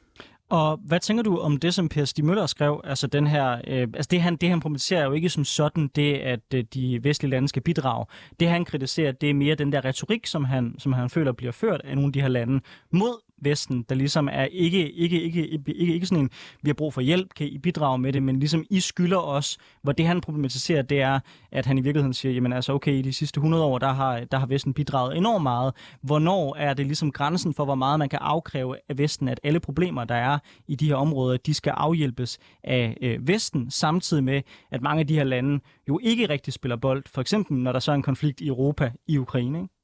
Og hvad tænker du om det, som Per Stig Møller skrev? Altså, den her, øh, altså det, han, det han problematiserer jo ikke som sådan det, at øh, de vestlige lande skal bidrage. Det han kritiserer, det er mere den der retorik, som han, som han føler bliver ført af nogle af de her lande mod Vesten, der ligesom er ikke, ikke, ikke, ikke, ikke sådan en, vi har brug for hjælp, kan I bidrage med det, men ligesom I skylder os, hvor det han problematiserer, det er, at han i virkeligheden siger, jamen altså okay, i de sidste 100 år, der har, der har Vesten bidraget enormt meget. Hvornår er det ligesom grænsen for, hvor meget man kan afkræve af Vesten, at alle problemer, der er i de her områder, de skal afhjælpes af øh, Vesten, samtidig med, at mange af de her lande jo ikke rigtig spiller bold. For eksempel, når der så er en konflikt i Europa, i Ukraine. Ikke?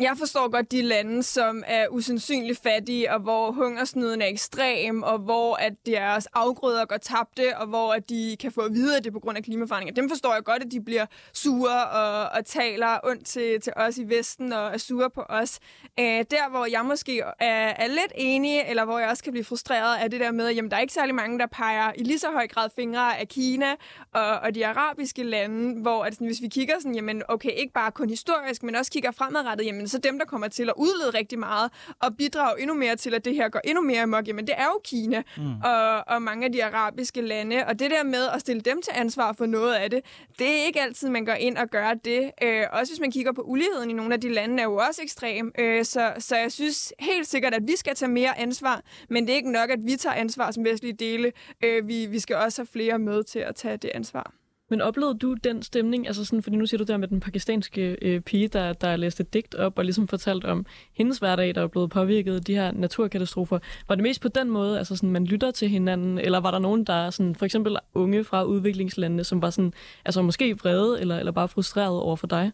Jeg forstår godt de lande, som er usandsynligt fattige, og hvor hungersnøden er ekstrem, og hvor at deres afgrøder går tabte, og hvor at de kan få at vide, at det er på grund af klimaforandringer. Dem forstår jeg godt, at de bliver sure og, og taler ondt til, til os i Vesten og er sure på os. Æh, der, hvor jeg måske er, er lidt enig, eller hvor jeg også kan blive frustreret, er det der med, at jamen, der er ikke særlig mange, der peger i lige så høj grad fingre af Kina og, og de arabiske lande, hvor at, sådan, hvis vi kigger sådan, jamen okay, ikke bare kun historisk, men også kigger fremadrettet, jamen så dem, der kommer til at udlede rigtig meget og bidrage endnu mere til, at det her går endnu mere amok, jamen det er jo Kina mm. og, og mange af de arabiske lande. Og det der med at stille dem til ansvar for noget af det, det er ikke altid, man går ind og gør det. Øh, også hvis man kigger på uligheden i nogle af de lande, er jo også ekstrem. Øh, så, så jeg synes helt sikkert, at vi skal tage mere ansvar, men det er ikke nok, at vi tager ansvar som vestlige dele. Øh, vi, vi skal også have flere med til at tage det ansvar. Men oplevede du den stemning, altså sådan, fordi nu siger du der med den pakistanske øh, pige, der, der læste et digt op og ligesom fortalt om hendes hverdag, der er blevet påvirket af de her naturkatastrofer. Var det mest på den måde, altså sådan, man lytter til hinanden, eller var der nogen, der sådan, for eksempel unge fra udviklingslandene, som var sådan, altså måske vrede eller, eller bare frustreret over for dig?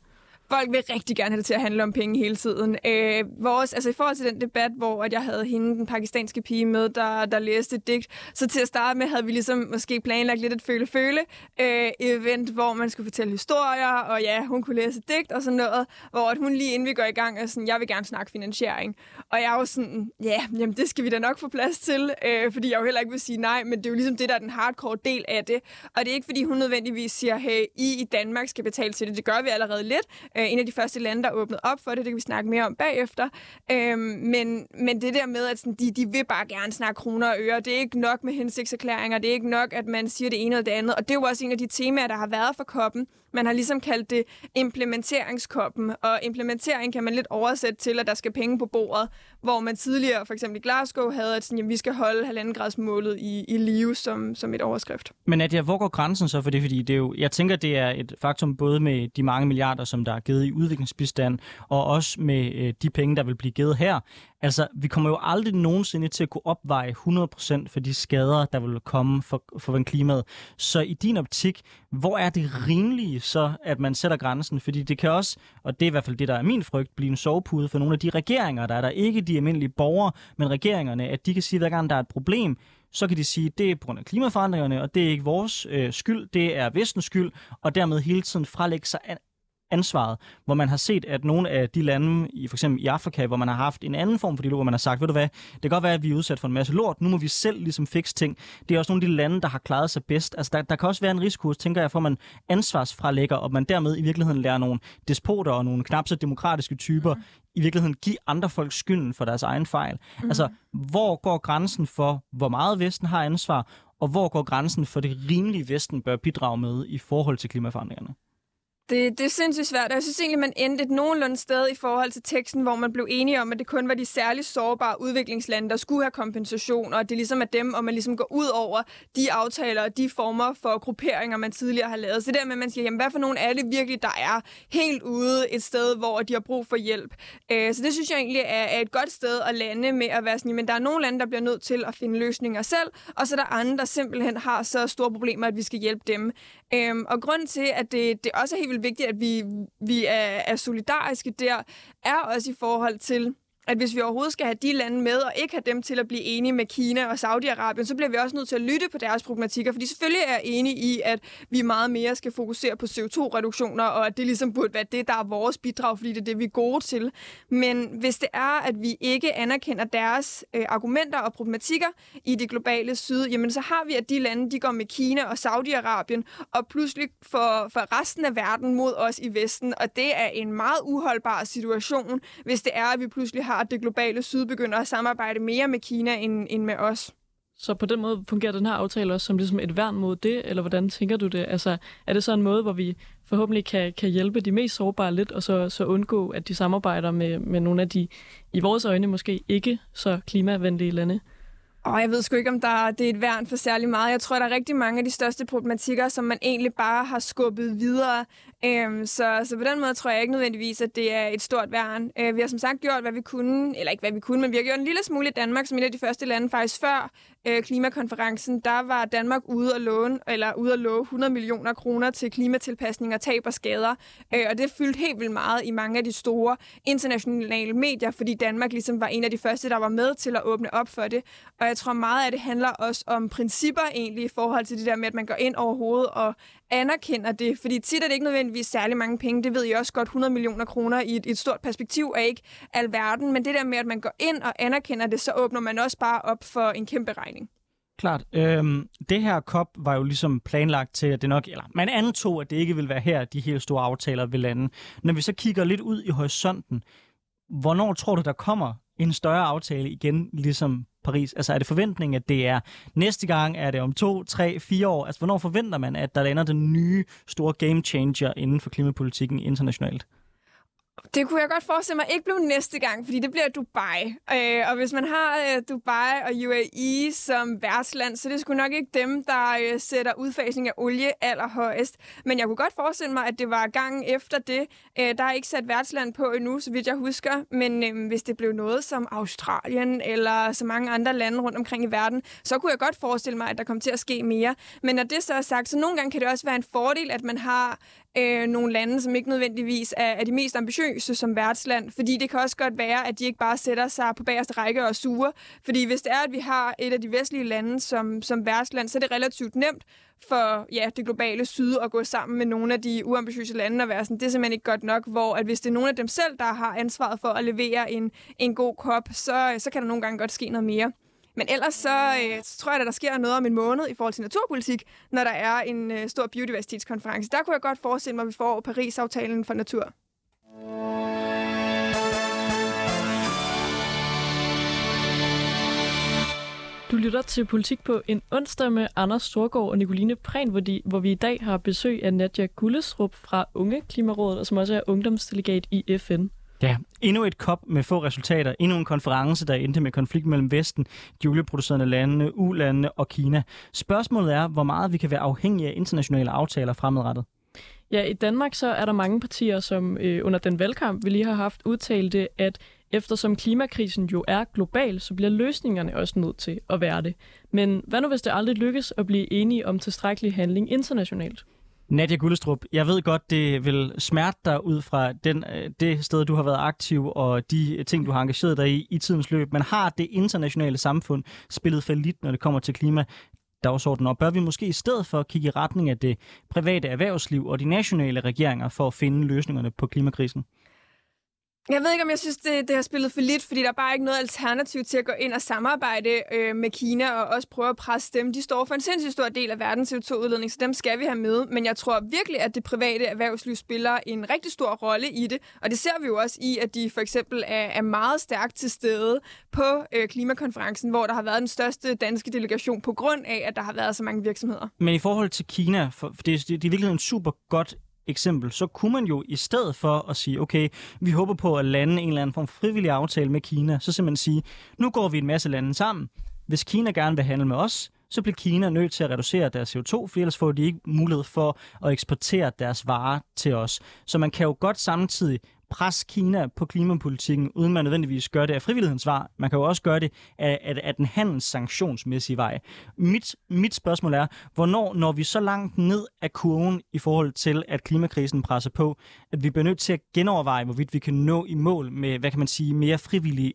Folk vil rigtig gerne have det til at handle om penge hele tiden. Øh, vores, altså i forhold til den debat, hvor at jeg havde hende, den pakistanske pige med, der, der læste et digt, så til at starte med havde vi ligesom måske planlagt lidt et føle-føle øh, event, hvor man skulle fortælle historier, og ja, hun kunne læse et digt og sådan noget, hvor at hun lige inden vi går i gang er sådan, jeg vil gerne snakke finansiering. Og jeg er jo sådan, ja, jamen det skal vi da nok få plads til, øh, fordi jeg jo heller ikke vil sige nej, men det er jo ligesom det, der er den hardcore del af det. Og det er ikke, fordi hun nødvendigvis siger, hey, I i Danmark skal betale til det. Det gør vi allerede lidt, øh, en af de første lande, der åbnede op for det. Det kan vi snakke mere om bagefter. Øh, men, men det der med, at sådan, de, de vil bare gerne snakke kroner og øre, det er ikke nok med hensigtserklæringer, det er ikke nok, at man siger det ene eller det andet. Og det er jo også en af de temaer, der har været for koppen. Man har ligesom kaldt det implementeringskoppen, og implementering kan man lidt oversætte til, at der skal penge på bordet, hvor man tidligere, for eksempel i Glasgow, havde, at sådan, jamen, vi skal holde halvanden grads målet i, i live som, som et overskrift. Men Nadia, hvor går grænsen så for det? Fordi det er jo, jeg tænker, det er et faktum både med de mange milliarder, som der er givet i udviklingsbistand, og også med øh, de penge, der vil blive givet her. Altså, vi kommer jo aldrig nogensinde til at kunne opveje 100% for de skader, der vil komme for, for klimaet. Så i din optik, hvor er det rimelige så, at man sætter grænsen? Fordi det kan også, og det er i hvert fald det, der er min frygt, blive en sovepude for nogle af de regeringer, der er der ikke de almindelige borgere, men regeringerne, at de kan sige, hver gang der er et problem, så kan de sige, at det er på grund af klimaforandringerne, og det er ikke vores øh, skyld, det er vestens skyld, og dermed hele tiden frelægge sig ansvaret, hvor man har set, at nogle af de lande, i for eksempel i Afrika, hvor man har haft en anden form for dialog, hvor man har sagt, ved du hvad, det kan godt være, at vi er udsat for en masse lort, nu må vi selv ligesom fikse ting. Det er også nogle af de lande, der har klaret sig bedst. Altså, der, der kan også være en risiko, tænker jeg, for at man ansvarsfralægger, og man dermed i virkeligheden lærer nogle despoter og nogle knap så demokratiske typer mm. i virkeligheden give andre folk skylden for deres egen fejl. Mm. Altså, hvor går grænsen for, hvor meget Vesten har ansvar, og hvor går grænsen for det rimelige Vesten bør bidrage med i forhold til klimaforandringerne? Det, det er sindssygt svært, og jeg synes egentlig, man endte et nogenlunde sted i forhold til teksten, hvor man blev enige om, at det kun var de særligt sårbare udviklingslande, der skulle have kompensation, og at det ligesom er dem, og man ligesom går ud over de aftaler og de former for grupperinger, man tidligere har lavet. Så det der med, at man siger, jamen, hvad for nogle er det virkelig, der er helt ude et sted, hvor de har brug for hjælp. Øh, så det synes jeg egentlig er, er et godt sted at lande med at være sådan, men der er nogle lande, der bliver nødt til at finde løsninger selv, og så er der andre, der simpelthen har så store problemer, at vi skal hjælpe dem. Øh, og grunden til, at det, det også er helt vildt vigtigt, at vi, vi er, er solidariske der, er også i forhold til at hvis vi overhovedet skal have de lande med, og ikke have dem til at blive enige med Kina og Saudi-Arabien, så bliver vi også nødt til at lytte på deres problematikker, fordi selvfølgelig er jeg enig i, at vi meget mere skal fokusere på CO2-reduktioner, og at det ligesom burde være det, der er vores bidrag, fordi det er det, vi er gode til. Men hvis det er, at vi ikke anerkender deres øh, argumenter og problematikker i det globale syd, jamen så har vi, at de lande, de går med Kina og Saudi-Arabien, og pludselig får, for resten af verden mod os i Vesten, og det er en meget uholdbar situation, hvis det er, at vi pludselig har at det globale syd begynder at samarbejde mere med Kina end, end med os. Så på den måde fungerer den her aftale også som ligesom et værn mod det, eller hvordan tænker du det? Altså, er det så en måde, hvor vi forhåbentlig kan, kan hjælpe de mest sårbare lidt, og så, så undgå, at de samarbejder med, med nogle af de, i vores øjne måske ikke så klimavenlige lande? Og jeg ved sgu ikke, om der, det er et værn for særlig meget. Jeg tror, der er rigtig mange af de største problematikker, som man egentlig bare har skubbet videre. Øhm, så, så på den måde tror jeg ikke nødvendigvis, at det er et stort værn. Øh, vi har som sagt gjort, hvad vi kunne, eller ikke hvad vi kunne, men vi har gjort en lille smule i Danmark, som et af de første lande faktisk før øh, klimakonferencen. Der var Danmark ude at låne, eller ude at love 100 millioner kroner til klimatilpasning og tab og skader. Øh, og det fyldte helt vildt meget i mange af de store internationale medier, fordi Danmark ligesom var en af de første, der var med til at åbne op for det. Og jeg tror meget af det handler også om principper egentlig i forhold til det der med, at man går ind overhovedet og anerkender det. Fordi tit er det ikke nødvendigvis særlig mange penge. Det ved jeg også godt. 100 millioner kroner i et, et stort perspektiv er ikke alverden. Men det der med, at man går ind og anerkender det, så åbner man også bare op for en kæmpe regning. Klart. Øhm, det her COP var jo ligesom planlagt til, at det nok, eller man antog, at det ikke vil være her, de helt store aftaler vil lande. Når vi så kigger lidt ud i horisonten, hvornår tror du, der kommer en større aftale igen, ligesom Paris? Altså er det forventningen, at det er næste gang, er det om to, tre, fire år? Altså hvornår forventer man, at der lander den nye store game changer inden for klimapolitikken internationalt? Det kunne jeg godt forestille mig ikke blev næste gang, fordi det bliver Dubai. Øh, og hvis man har øh, Dubai og UAE som værtsland, så det skulle nok ikke dem, der øh, sætter udfasning af olie allerhøjest. Men jeg kunne godt forestille mig, at det var gangen efter det. Øh, der er ikke sat værtsland på endnu, så vidt jeg husker. Men øh, hvis det blev noget som Australien eller så mange andre lande rundt omkring i verden, så kunne jeg godt forestille mig, at der kom til at ske mere. Men når det så er sagt, så nogle gange kan det også være en fordel, at man har øh, nogle lande, som ikke nødvendigvis er, er de mest ambitiøse som værtsland, fordi det kan også godt være, at de ikke bare sætter sig på bagerste række og suger. Fordi hvis det er, at vi har et af de vestlige lande som, som værtsland, så er det relativt nemt for ja, det globale syd at gå sammen med nogle af de uambitiøse lande og være sådan, det er simpelthen ikke godt nok, hvor at hvis det er nogle af dem selv, der har ansvaret for at levere en, en god kop, så, så kan der nogle gange godt ske noget mere. Men ellers så, øh, så tror jeg, at der sker noget om en måned i forhold til naturpolitik, når der er en øh, stor biodiversitetskonference. Der kunne jeg godt forestille mig, at vi får Paris-aftalen for natur. Du lytter til Politik på en onsdag med Anders Storgård og Nicoline Prehn, hvor, de, hvor vi i dag har besøg af Nadja Gullesrup fra Unge Klimarådet, og som også er ungdomsdelegat i FN. Ja, endnu et kop med få resultater. Endnu en konference, der endte med konflikt mellem Vesten, de olieproducerende lande, U-landene og Kina. Spørgsmålet er, hvor meget vi kan være afhængige af internationale aftaler fremadrettet. Ja, i Danmark så er der mange partier, som øh, under den valgkamp, vi lige har haft, udtalte, at eftersom klimakrisen jo er global, så bliver løsningerne også nødt til at være det. Men hvad nu, hvis det aldrig lykkes at blive enige om tilstrækkelig handling internationalt? Nadia Gullestrup, jeg ved godt, det vil smerte dig ud fra den, øh, det sted, du har været aktiv, og de ting, du har engageret dig i i tidens løb. Men har det internationale samfund spillet for lidt, når det kommer til klima? dagsordenen, og bør vi måske i stedet for kigge i retning af det private erhvervsliv og de nationale regeringer for at finde løsningerne på klimakrisen? Jeg ved ikke, om jeg synes, det, det har spillet for lidt, fordi der er bare ikke noget alternativ til at gå ind og samarbejde øh, med Kina og også prøve at presse dem. De står for en sindssygt stor del af verdens CO2-udledning, så dem skal vi have med. Men jeg tror virkelig, at det private erhvervsliv spiller en rigtig stor rolle i det. Og det ser vi jo også i, at de for eksempel er, er meget stærkt til stede på øh, klimakonferencen, hvor der har været den største danske delegation på grund af, at der har været så mange virksomheder. Men i forhold til Kina, for, for det, det, det er virkelig en super godt eksempel, så kunne man jo i stedet for at sige, okay, vi håber på at lande en eller anden form for frivillig aftale med Kina, så simpelthen sige, nu går vi en masse lande sammen. Hvis Kina gerne vil handle med os, så bliver Kina nødt til at reducere deres CO2, for ellers får de ikke mulighed for at eksportere deres varer til os. Så man kan jo godt samtidig presse Kina på klimapolitikken, uden man nødvendigvis gør det af frivillighedens vej. Man kan jo også gøre det af, af, af den handelssanktionsmæssige vej. Mit, mit spørgsmål er, hvornår når vi så langt ned af kurven i forhold til, at klimakrisen presser på, at vi bliver nødt til at genoverveje, hvorvidt vi kan nå i mål med, hvad kan man sige, mere frivillige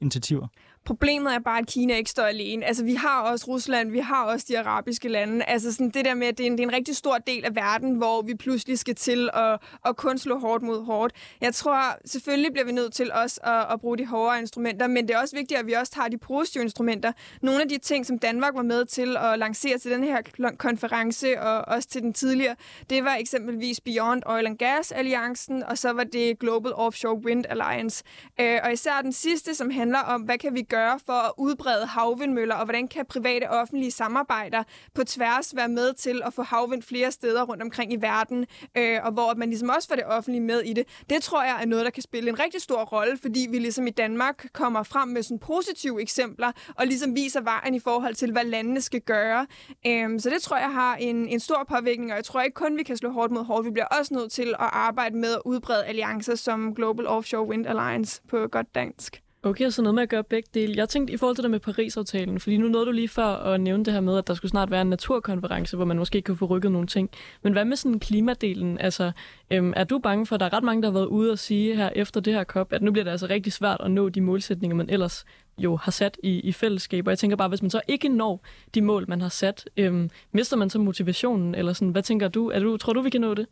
initiativer? Problemet er bare, at Kina ikke står alene. Altså, vi har også Rusland, vi har også de arabiske lande. Altså, sådan det der med, at det er, en, det er en rigtig stor del af verden, hvor vi pludselig skal til at, at kun slå hårdt mod hårdt. Jeg tror, selvfølgelig bliver vi nødt til også at, at bruge de hårdere instrumenter, men det er også vigtigt, at vi også har de positive instrumenter. Nogle af de ting, som Danmark var med til at lancere til den her konference, og også til den tidligere, det var eksempelvis Beyond Oil and Gas Alliancen, og så var det Global Offshore Wind Alliance. Øh, og især den sidste, som handler om, hvad kan vi gøre for at udbrede havvindmøller, og hvordan kan private og offentlige samarbejder på tværs være med til at få havvind flere steder rundt omkring i verden, øh, og hvor man ligesom også får det offentlige med i det. Det tror jeg er noget, der kan spille en rigtig stor rolle, fordi vi ligesom i Danmark kommer frem med sådan positive eksempler, og ligesom viser vejen i forhold til, hvad landene skal gøre. Øh, så det tror jeg har en, en stor påvirkning, og jeg tror ikke kun, vi kan slå hårdt mod hårdt. Vi bliver også nødt til at arbejde med at udbrede alliancer som Global Offshore Wind Alliance på godt dansk. Okay, så noget med at gøre begge dele. Jeg tænkte i forhold til det med Paris-aftalen, fordi nu nåede du lige før at nævne det her med, at der skulle snart være en naturkonference, hvor man måske kunne få rykket nogle ting. Men hvad med sådan klimadelen? Altså, øhm, er du bange for, at der er ret mange, der har været ude og sige her efter det her COP, at nu bliver det altså rigtig svært at nå de målsætninger, man ellers jo har sat i, i fællesskab. Og jeg tænker bare, hvis man så ikke når de mål, man har sat, øhm, mister man så motivationen? Eller sådan, hvad tænker du? Er du? Tror du, vi kan nå det?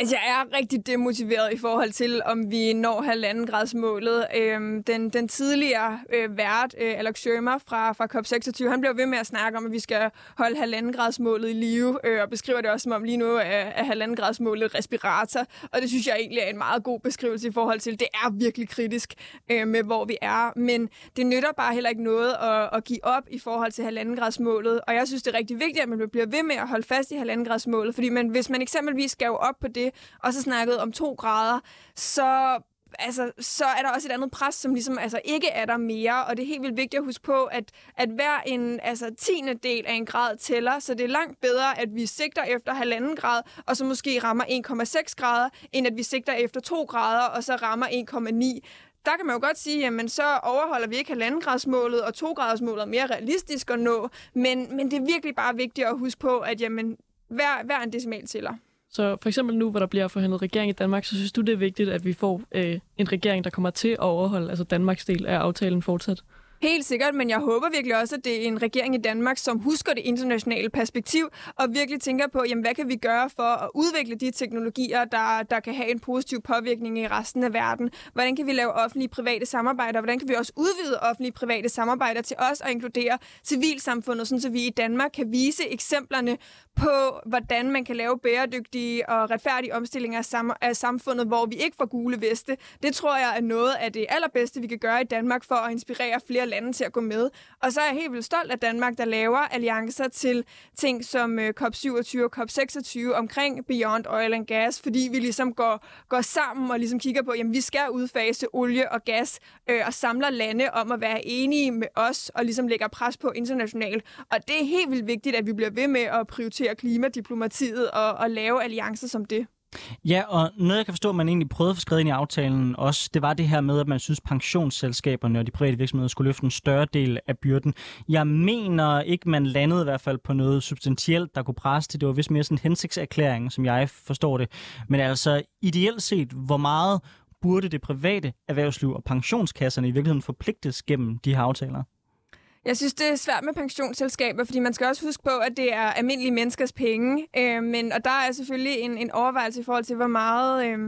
Altså, jeg er rigtig demotiveret i forhold til, om vi når halvanden gradsmålet. Øhm, den, den tidligere øh, vært, øh, Alex Schirmer fra, fra COP26, han blev ved med at snakke om, at vi skal holde halvanden gradsmålet i live, øh, og beskriver det også som om lige nu er, er halvanden gradsmålet respirator. Og det synes jeg egentlig er en meget god beskrivelse i forhold til, det er virkelig kritisk øh, med, hvor vi er. Men det nytter bare heller ikke noget at, at give op i forhold til halvanden gradsmålet. Og jeg synes, det er rigtig vigtigt, at man bliver ved med at holde fast i halvanden gradsmålet, fordi man, hvis man eksempelvis skal op på det, og så snakkede om to grader, så altså, så er der også et andet pres, som ligesom altså, ikke er der mere, og det er helt vildt vigtigt at huske på, at, at hver en altså, tiende del af en grad tæller, så det er langt bedre, at vi sigter efter halvanden grad, og så måske rammer 1,6 grader, end at vi sigter efter 2 grader, og så rammer 1,9 der kan man jo godt sige, jamen så overholder vi ikke halvandengradsmålet, og to er mere realistisk at nå, men, men det er virkelig bare vigtigt at huske på, at jamen, hver, hver en decimal tæller. Så for eksempel nu, hvor der bliver forhandlet regering i Danmark, så synes du, det er vigtigt, at vi får øh, en regering, der kommer til at overholde altså Danmarks del af aftalen fortsat? Helt sikkert, men jeg håber virkelig også, at det er en regering i Danmark, som husker det internationale perspektiv og virkelig tænker på, jamen, hvad kan vi gøre for at udvikle de teknologier, der, der kan have en positiv påvirkning i resten af verden? Hvordan kan vi lave offentlige private samarbejder? Hvordan kan vi også udvide offentlige private samarbejder til os og inkludere civilsamfundet, sådan så vi i Danmark kan vise eksemplerne på, hvordan man kan lave bæredygtige og retfærdige omstillinger af, sam- af samfundet, hvor vi ikke får gule veste. Det tror jeg er noget af det allerbedste, vi kan gøre i Danmark for at inspirere flere lande til at gå med. Og så er jeg helt vildt stolt af Danmark, der laver alliancer til ting som øh, COP27 og COP26 omkring Beyond Oil and Gas, fordi vi ligesom går, går sammen og ligesom kigger på, jamen vi skal udfase olie og gas øh, og samler lande om at være enige med os og ligesom lægger pres på internationalt. Og det er helt vildt vigtigt, at vi bliver ved med at prioritere klimadiplomatiet og, og lave alliancer som det. Ja, og noget jeg kan forstå, at man egentlig prøvede at få skrevet ind i aftalen også, det var det her med, at man synes, pensionsselskaberne og de private virksomheder skulle løfte en større del af byrden. Jeg mener ikke, man landede i hvert fald på noget substantielt, der kunne presse det. Det var vist mere sådan en hensigtserklæring, som jeg forstår det. Men altså ideelt set, hvor meget burde det private erhvervsliv og pensionskasserne i virkeligheden forpligtes gennem de her aftaler? Jeg synes, det er svært med pensionsselskaber, fordi man skal også huske på, at det er almindelige menneskers penge. Øh, men, og der er selvfølgelig en, en overvejelse i forhold til, hvor meget... Øh,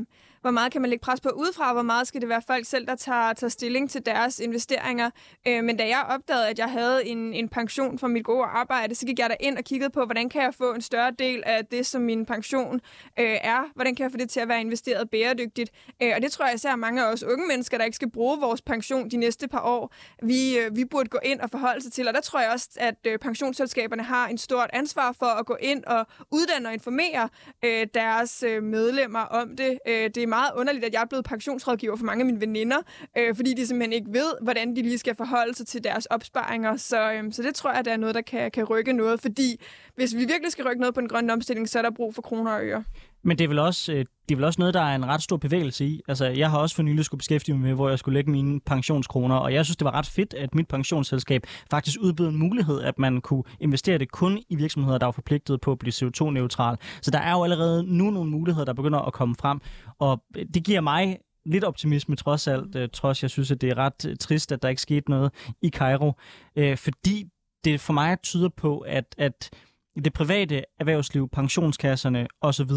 hvor meget kan man lægge pres på udefra, hvor meget skal det være folk selv, der tager, tager stilling til deres investeringer. Øh, men da jeg opdagede, at jeg havde en, en pension fra mit gode arbejde, så gik jeg der ind og kiggede på, hvordan kan jeg få en større del af det, som min pension øh, er. Hvordan kan jeg få det til at være investeret bæredygtigt. Øh, og det tror jeg især mange af os unge mennesker, der ikke skal bruge vores pension de næste par år, vi, øh, vi burde gå ind og forholde sig til. Og der tror jeg også, at øh, pensionsselskaberne har en stort ansvar for at gå ind og uddanne og informere øh, deres øh, medlemmer om det. Øh, det er meget underligt, at jeg er blevet pensionsrådgiver for mange af mine veninder, øh, fordi de simpelthen ikke ved, hvordan de lige skal forholde sig til deres opsparinger. Så, øh, så det tror jeg, der er noget, der kan, kan rykke noget, fordi hvis vi virkelig skal rykke noget på den grønne omstilling, så er der brug for kroner og øre. Men det er, vel også, øh, det er vel også noget, der er en ret stor bevægelse i. Altså, jeg har også for nylig skulle beskæftige mig med, hvor jeg skulle lægge mine pensionskroner, og jeg synes, det var ret fedt, at mit pensionsselskab faktisk udbød en mulighed, at man kunne investere det kun i virksomheder, der var forpligtet på at blive CO2-neutral. Så der er jo allerede nu nogle muligheder, der begynder at komme frem, og øh, det giver mig lidt optimisme trods alt, øh, trods jeg synes, at det er ret øh, trist, at der ikke skete noget i Cairo, øh, fordi det for mig tyder på, at, at det private erhvervsliv, pensionskasserne osv.,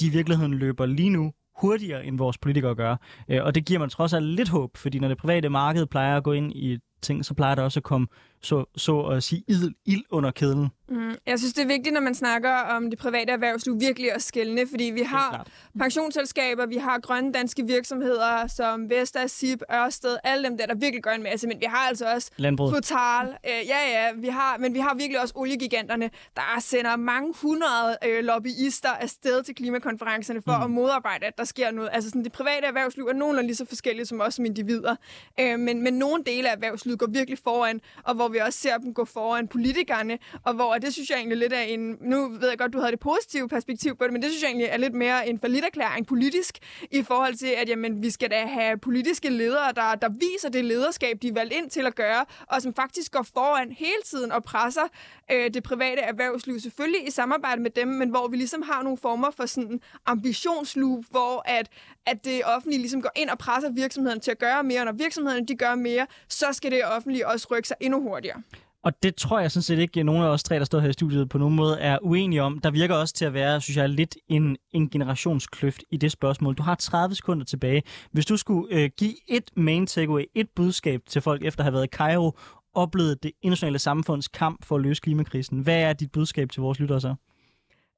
de i virkeligheden løber lige nu hurtigere, end vores politikere gør. Og det giver man trods alt lidt håb, fordi når det private marked plejer at gå ind i ting, så plejer der også at komme så, så at sige ild, ild under kedlen. Mm, jeg synes, det er vigtigt, når man snakker om det private erhvervsliv, virkelig at skælne, fordi vi har pensionsselskaber, vi har grønne danske virksomheder, som Vestas, SIP, Ørsted, alle dem der, der virkelig gør en masse, men vi har altså også Landbrug. Total, øh, ja ja, vi har, men vi har virkelig også oliegiganterne, der sender mange hundrede øh, lobbyister afsted til klimakonferencerne for mm. at modarbejde, at der sker noget. Altså sådan, det private erhvervsliv er nogenlunde lige så forskellige som os som individer, øh, men, men nogle dele af erhvervslivet går virkelig foran, og hvor vi også ser dem gå foran politikerne, og hvor det synes jeg egentlig lidt er en... Nu ved jeg godt, du havde det positive perspektiv på det, men det synes jeg egentlig er lidt mere en forlitterklæring politisk, i forhold til, at jamen, vi skal da have politiske ledere, der, der viser det lederskab, de er valgt ind til at gøre, og som faktisk går foran hele tiden og presser øh, det private erhvervsliv, selvfølgelig i samarbejde med dem, men hvor vi ligesom har nogle former for sådan ambitionsloop, hvor at, at det offentlige ligesom går ind og presser virksomheden til at gøre mere, og når virksomhederne de gør mere, så skal det offentlige også rykke sig endnu hurtigere. Og det tror jeg sådan set ikke, at nogen af os tre, der står her i studiet, på nogen måde er uenige om. Der virker også til at være, synes jeg, lidt en, en generationskløft i det spørgsmål. Du har 30 sekunder tilbage. Hvis du skulle øh, give et main takeaway, et budskab til folk efter at have været i Cairo, oplevet det internationale samfunds kamp for at løse klimakrisen, hvad er dit budskab til vores lyttere så?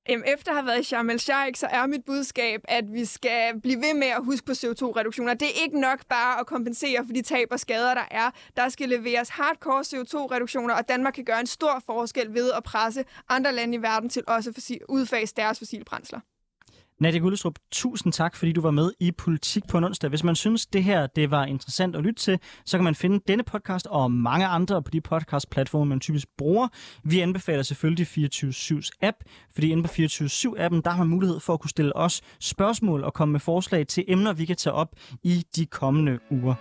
Jamen, efter at have været i Sharm el-Sheikh, så er mit budskab, at vi skal blive ved med at huske på CO2-reduktioner. Det er ikke nok bare at kompensere for de tab og skader, der er. Der skal leveres hardcore CO2-reduktioner, og Danmark kan gøre en stor forskel ved at presse andre lande i verden til også at udfase deres fossile brændsler. Nadia Gullestrup, tusind tak, fordi du var med i Politik på en onsdag. Hvis man synes, det her det var interessant at lytte til, så kan man finde denne podcast og mange andre på de podcast-platforme, man typisk bruger. Vi anbefaler selvfølgelig 24-7's app, fordi inde på 24-7-appen, der har man mulighed for at kunne stille os spørgsmål og komme med forslag til emner, vi kan tage op i de kommende uger.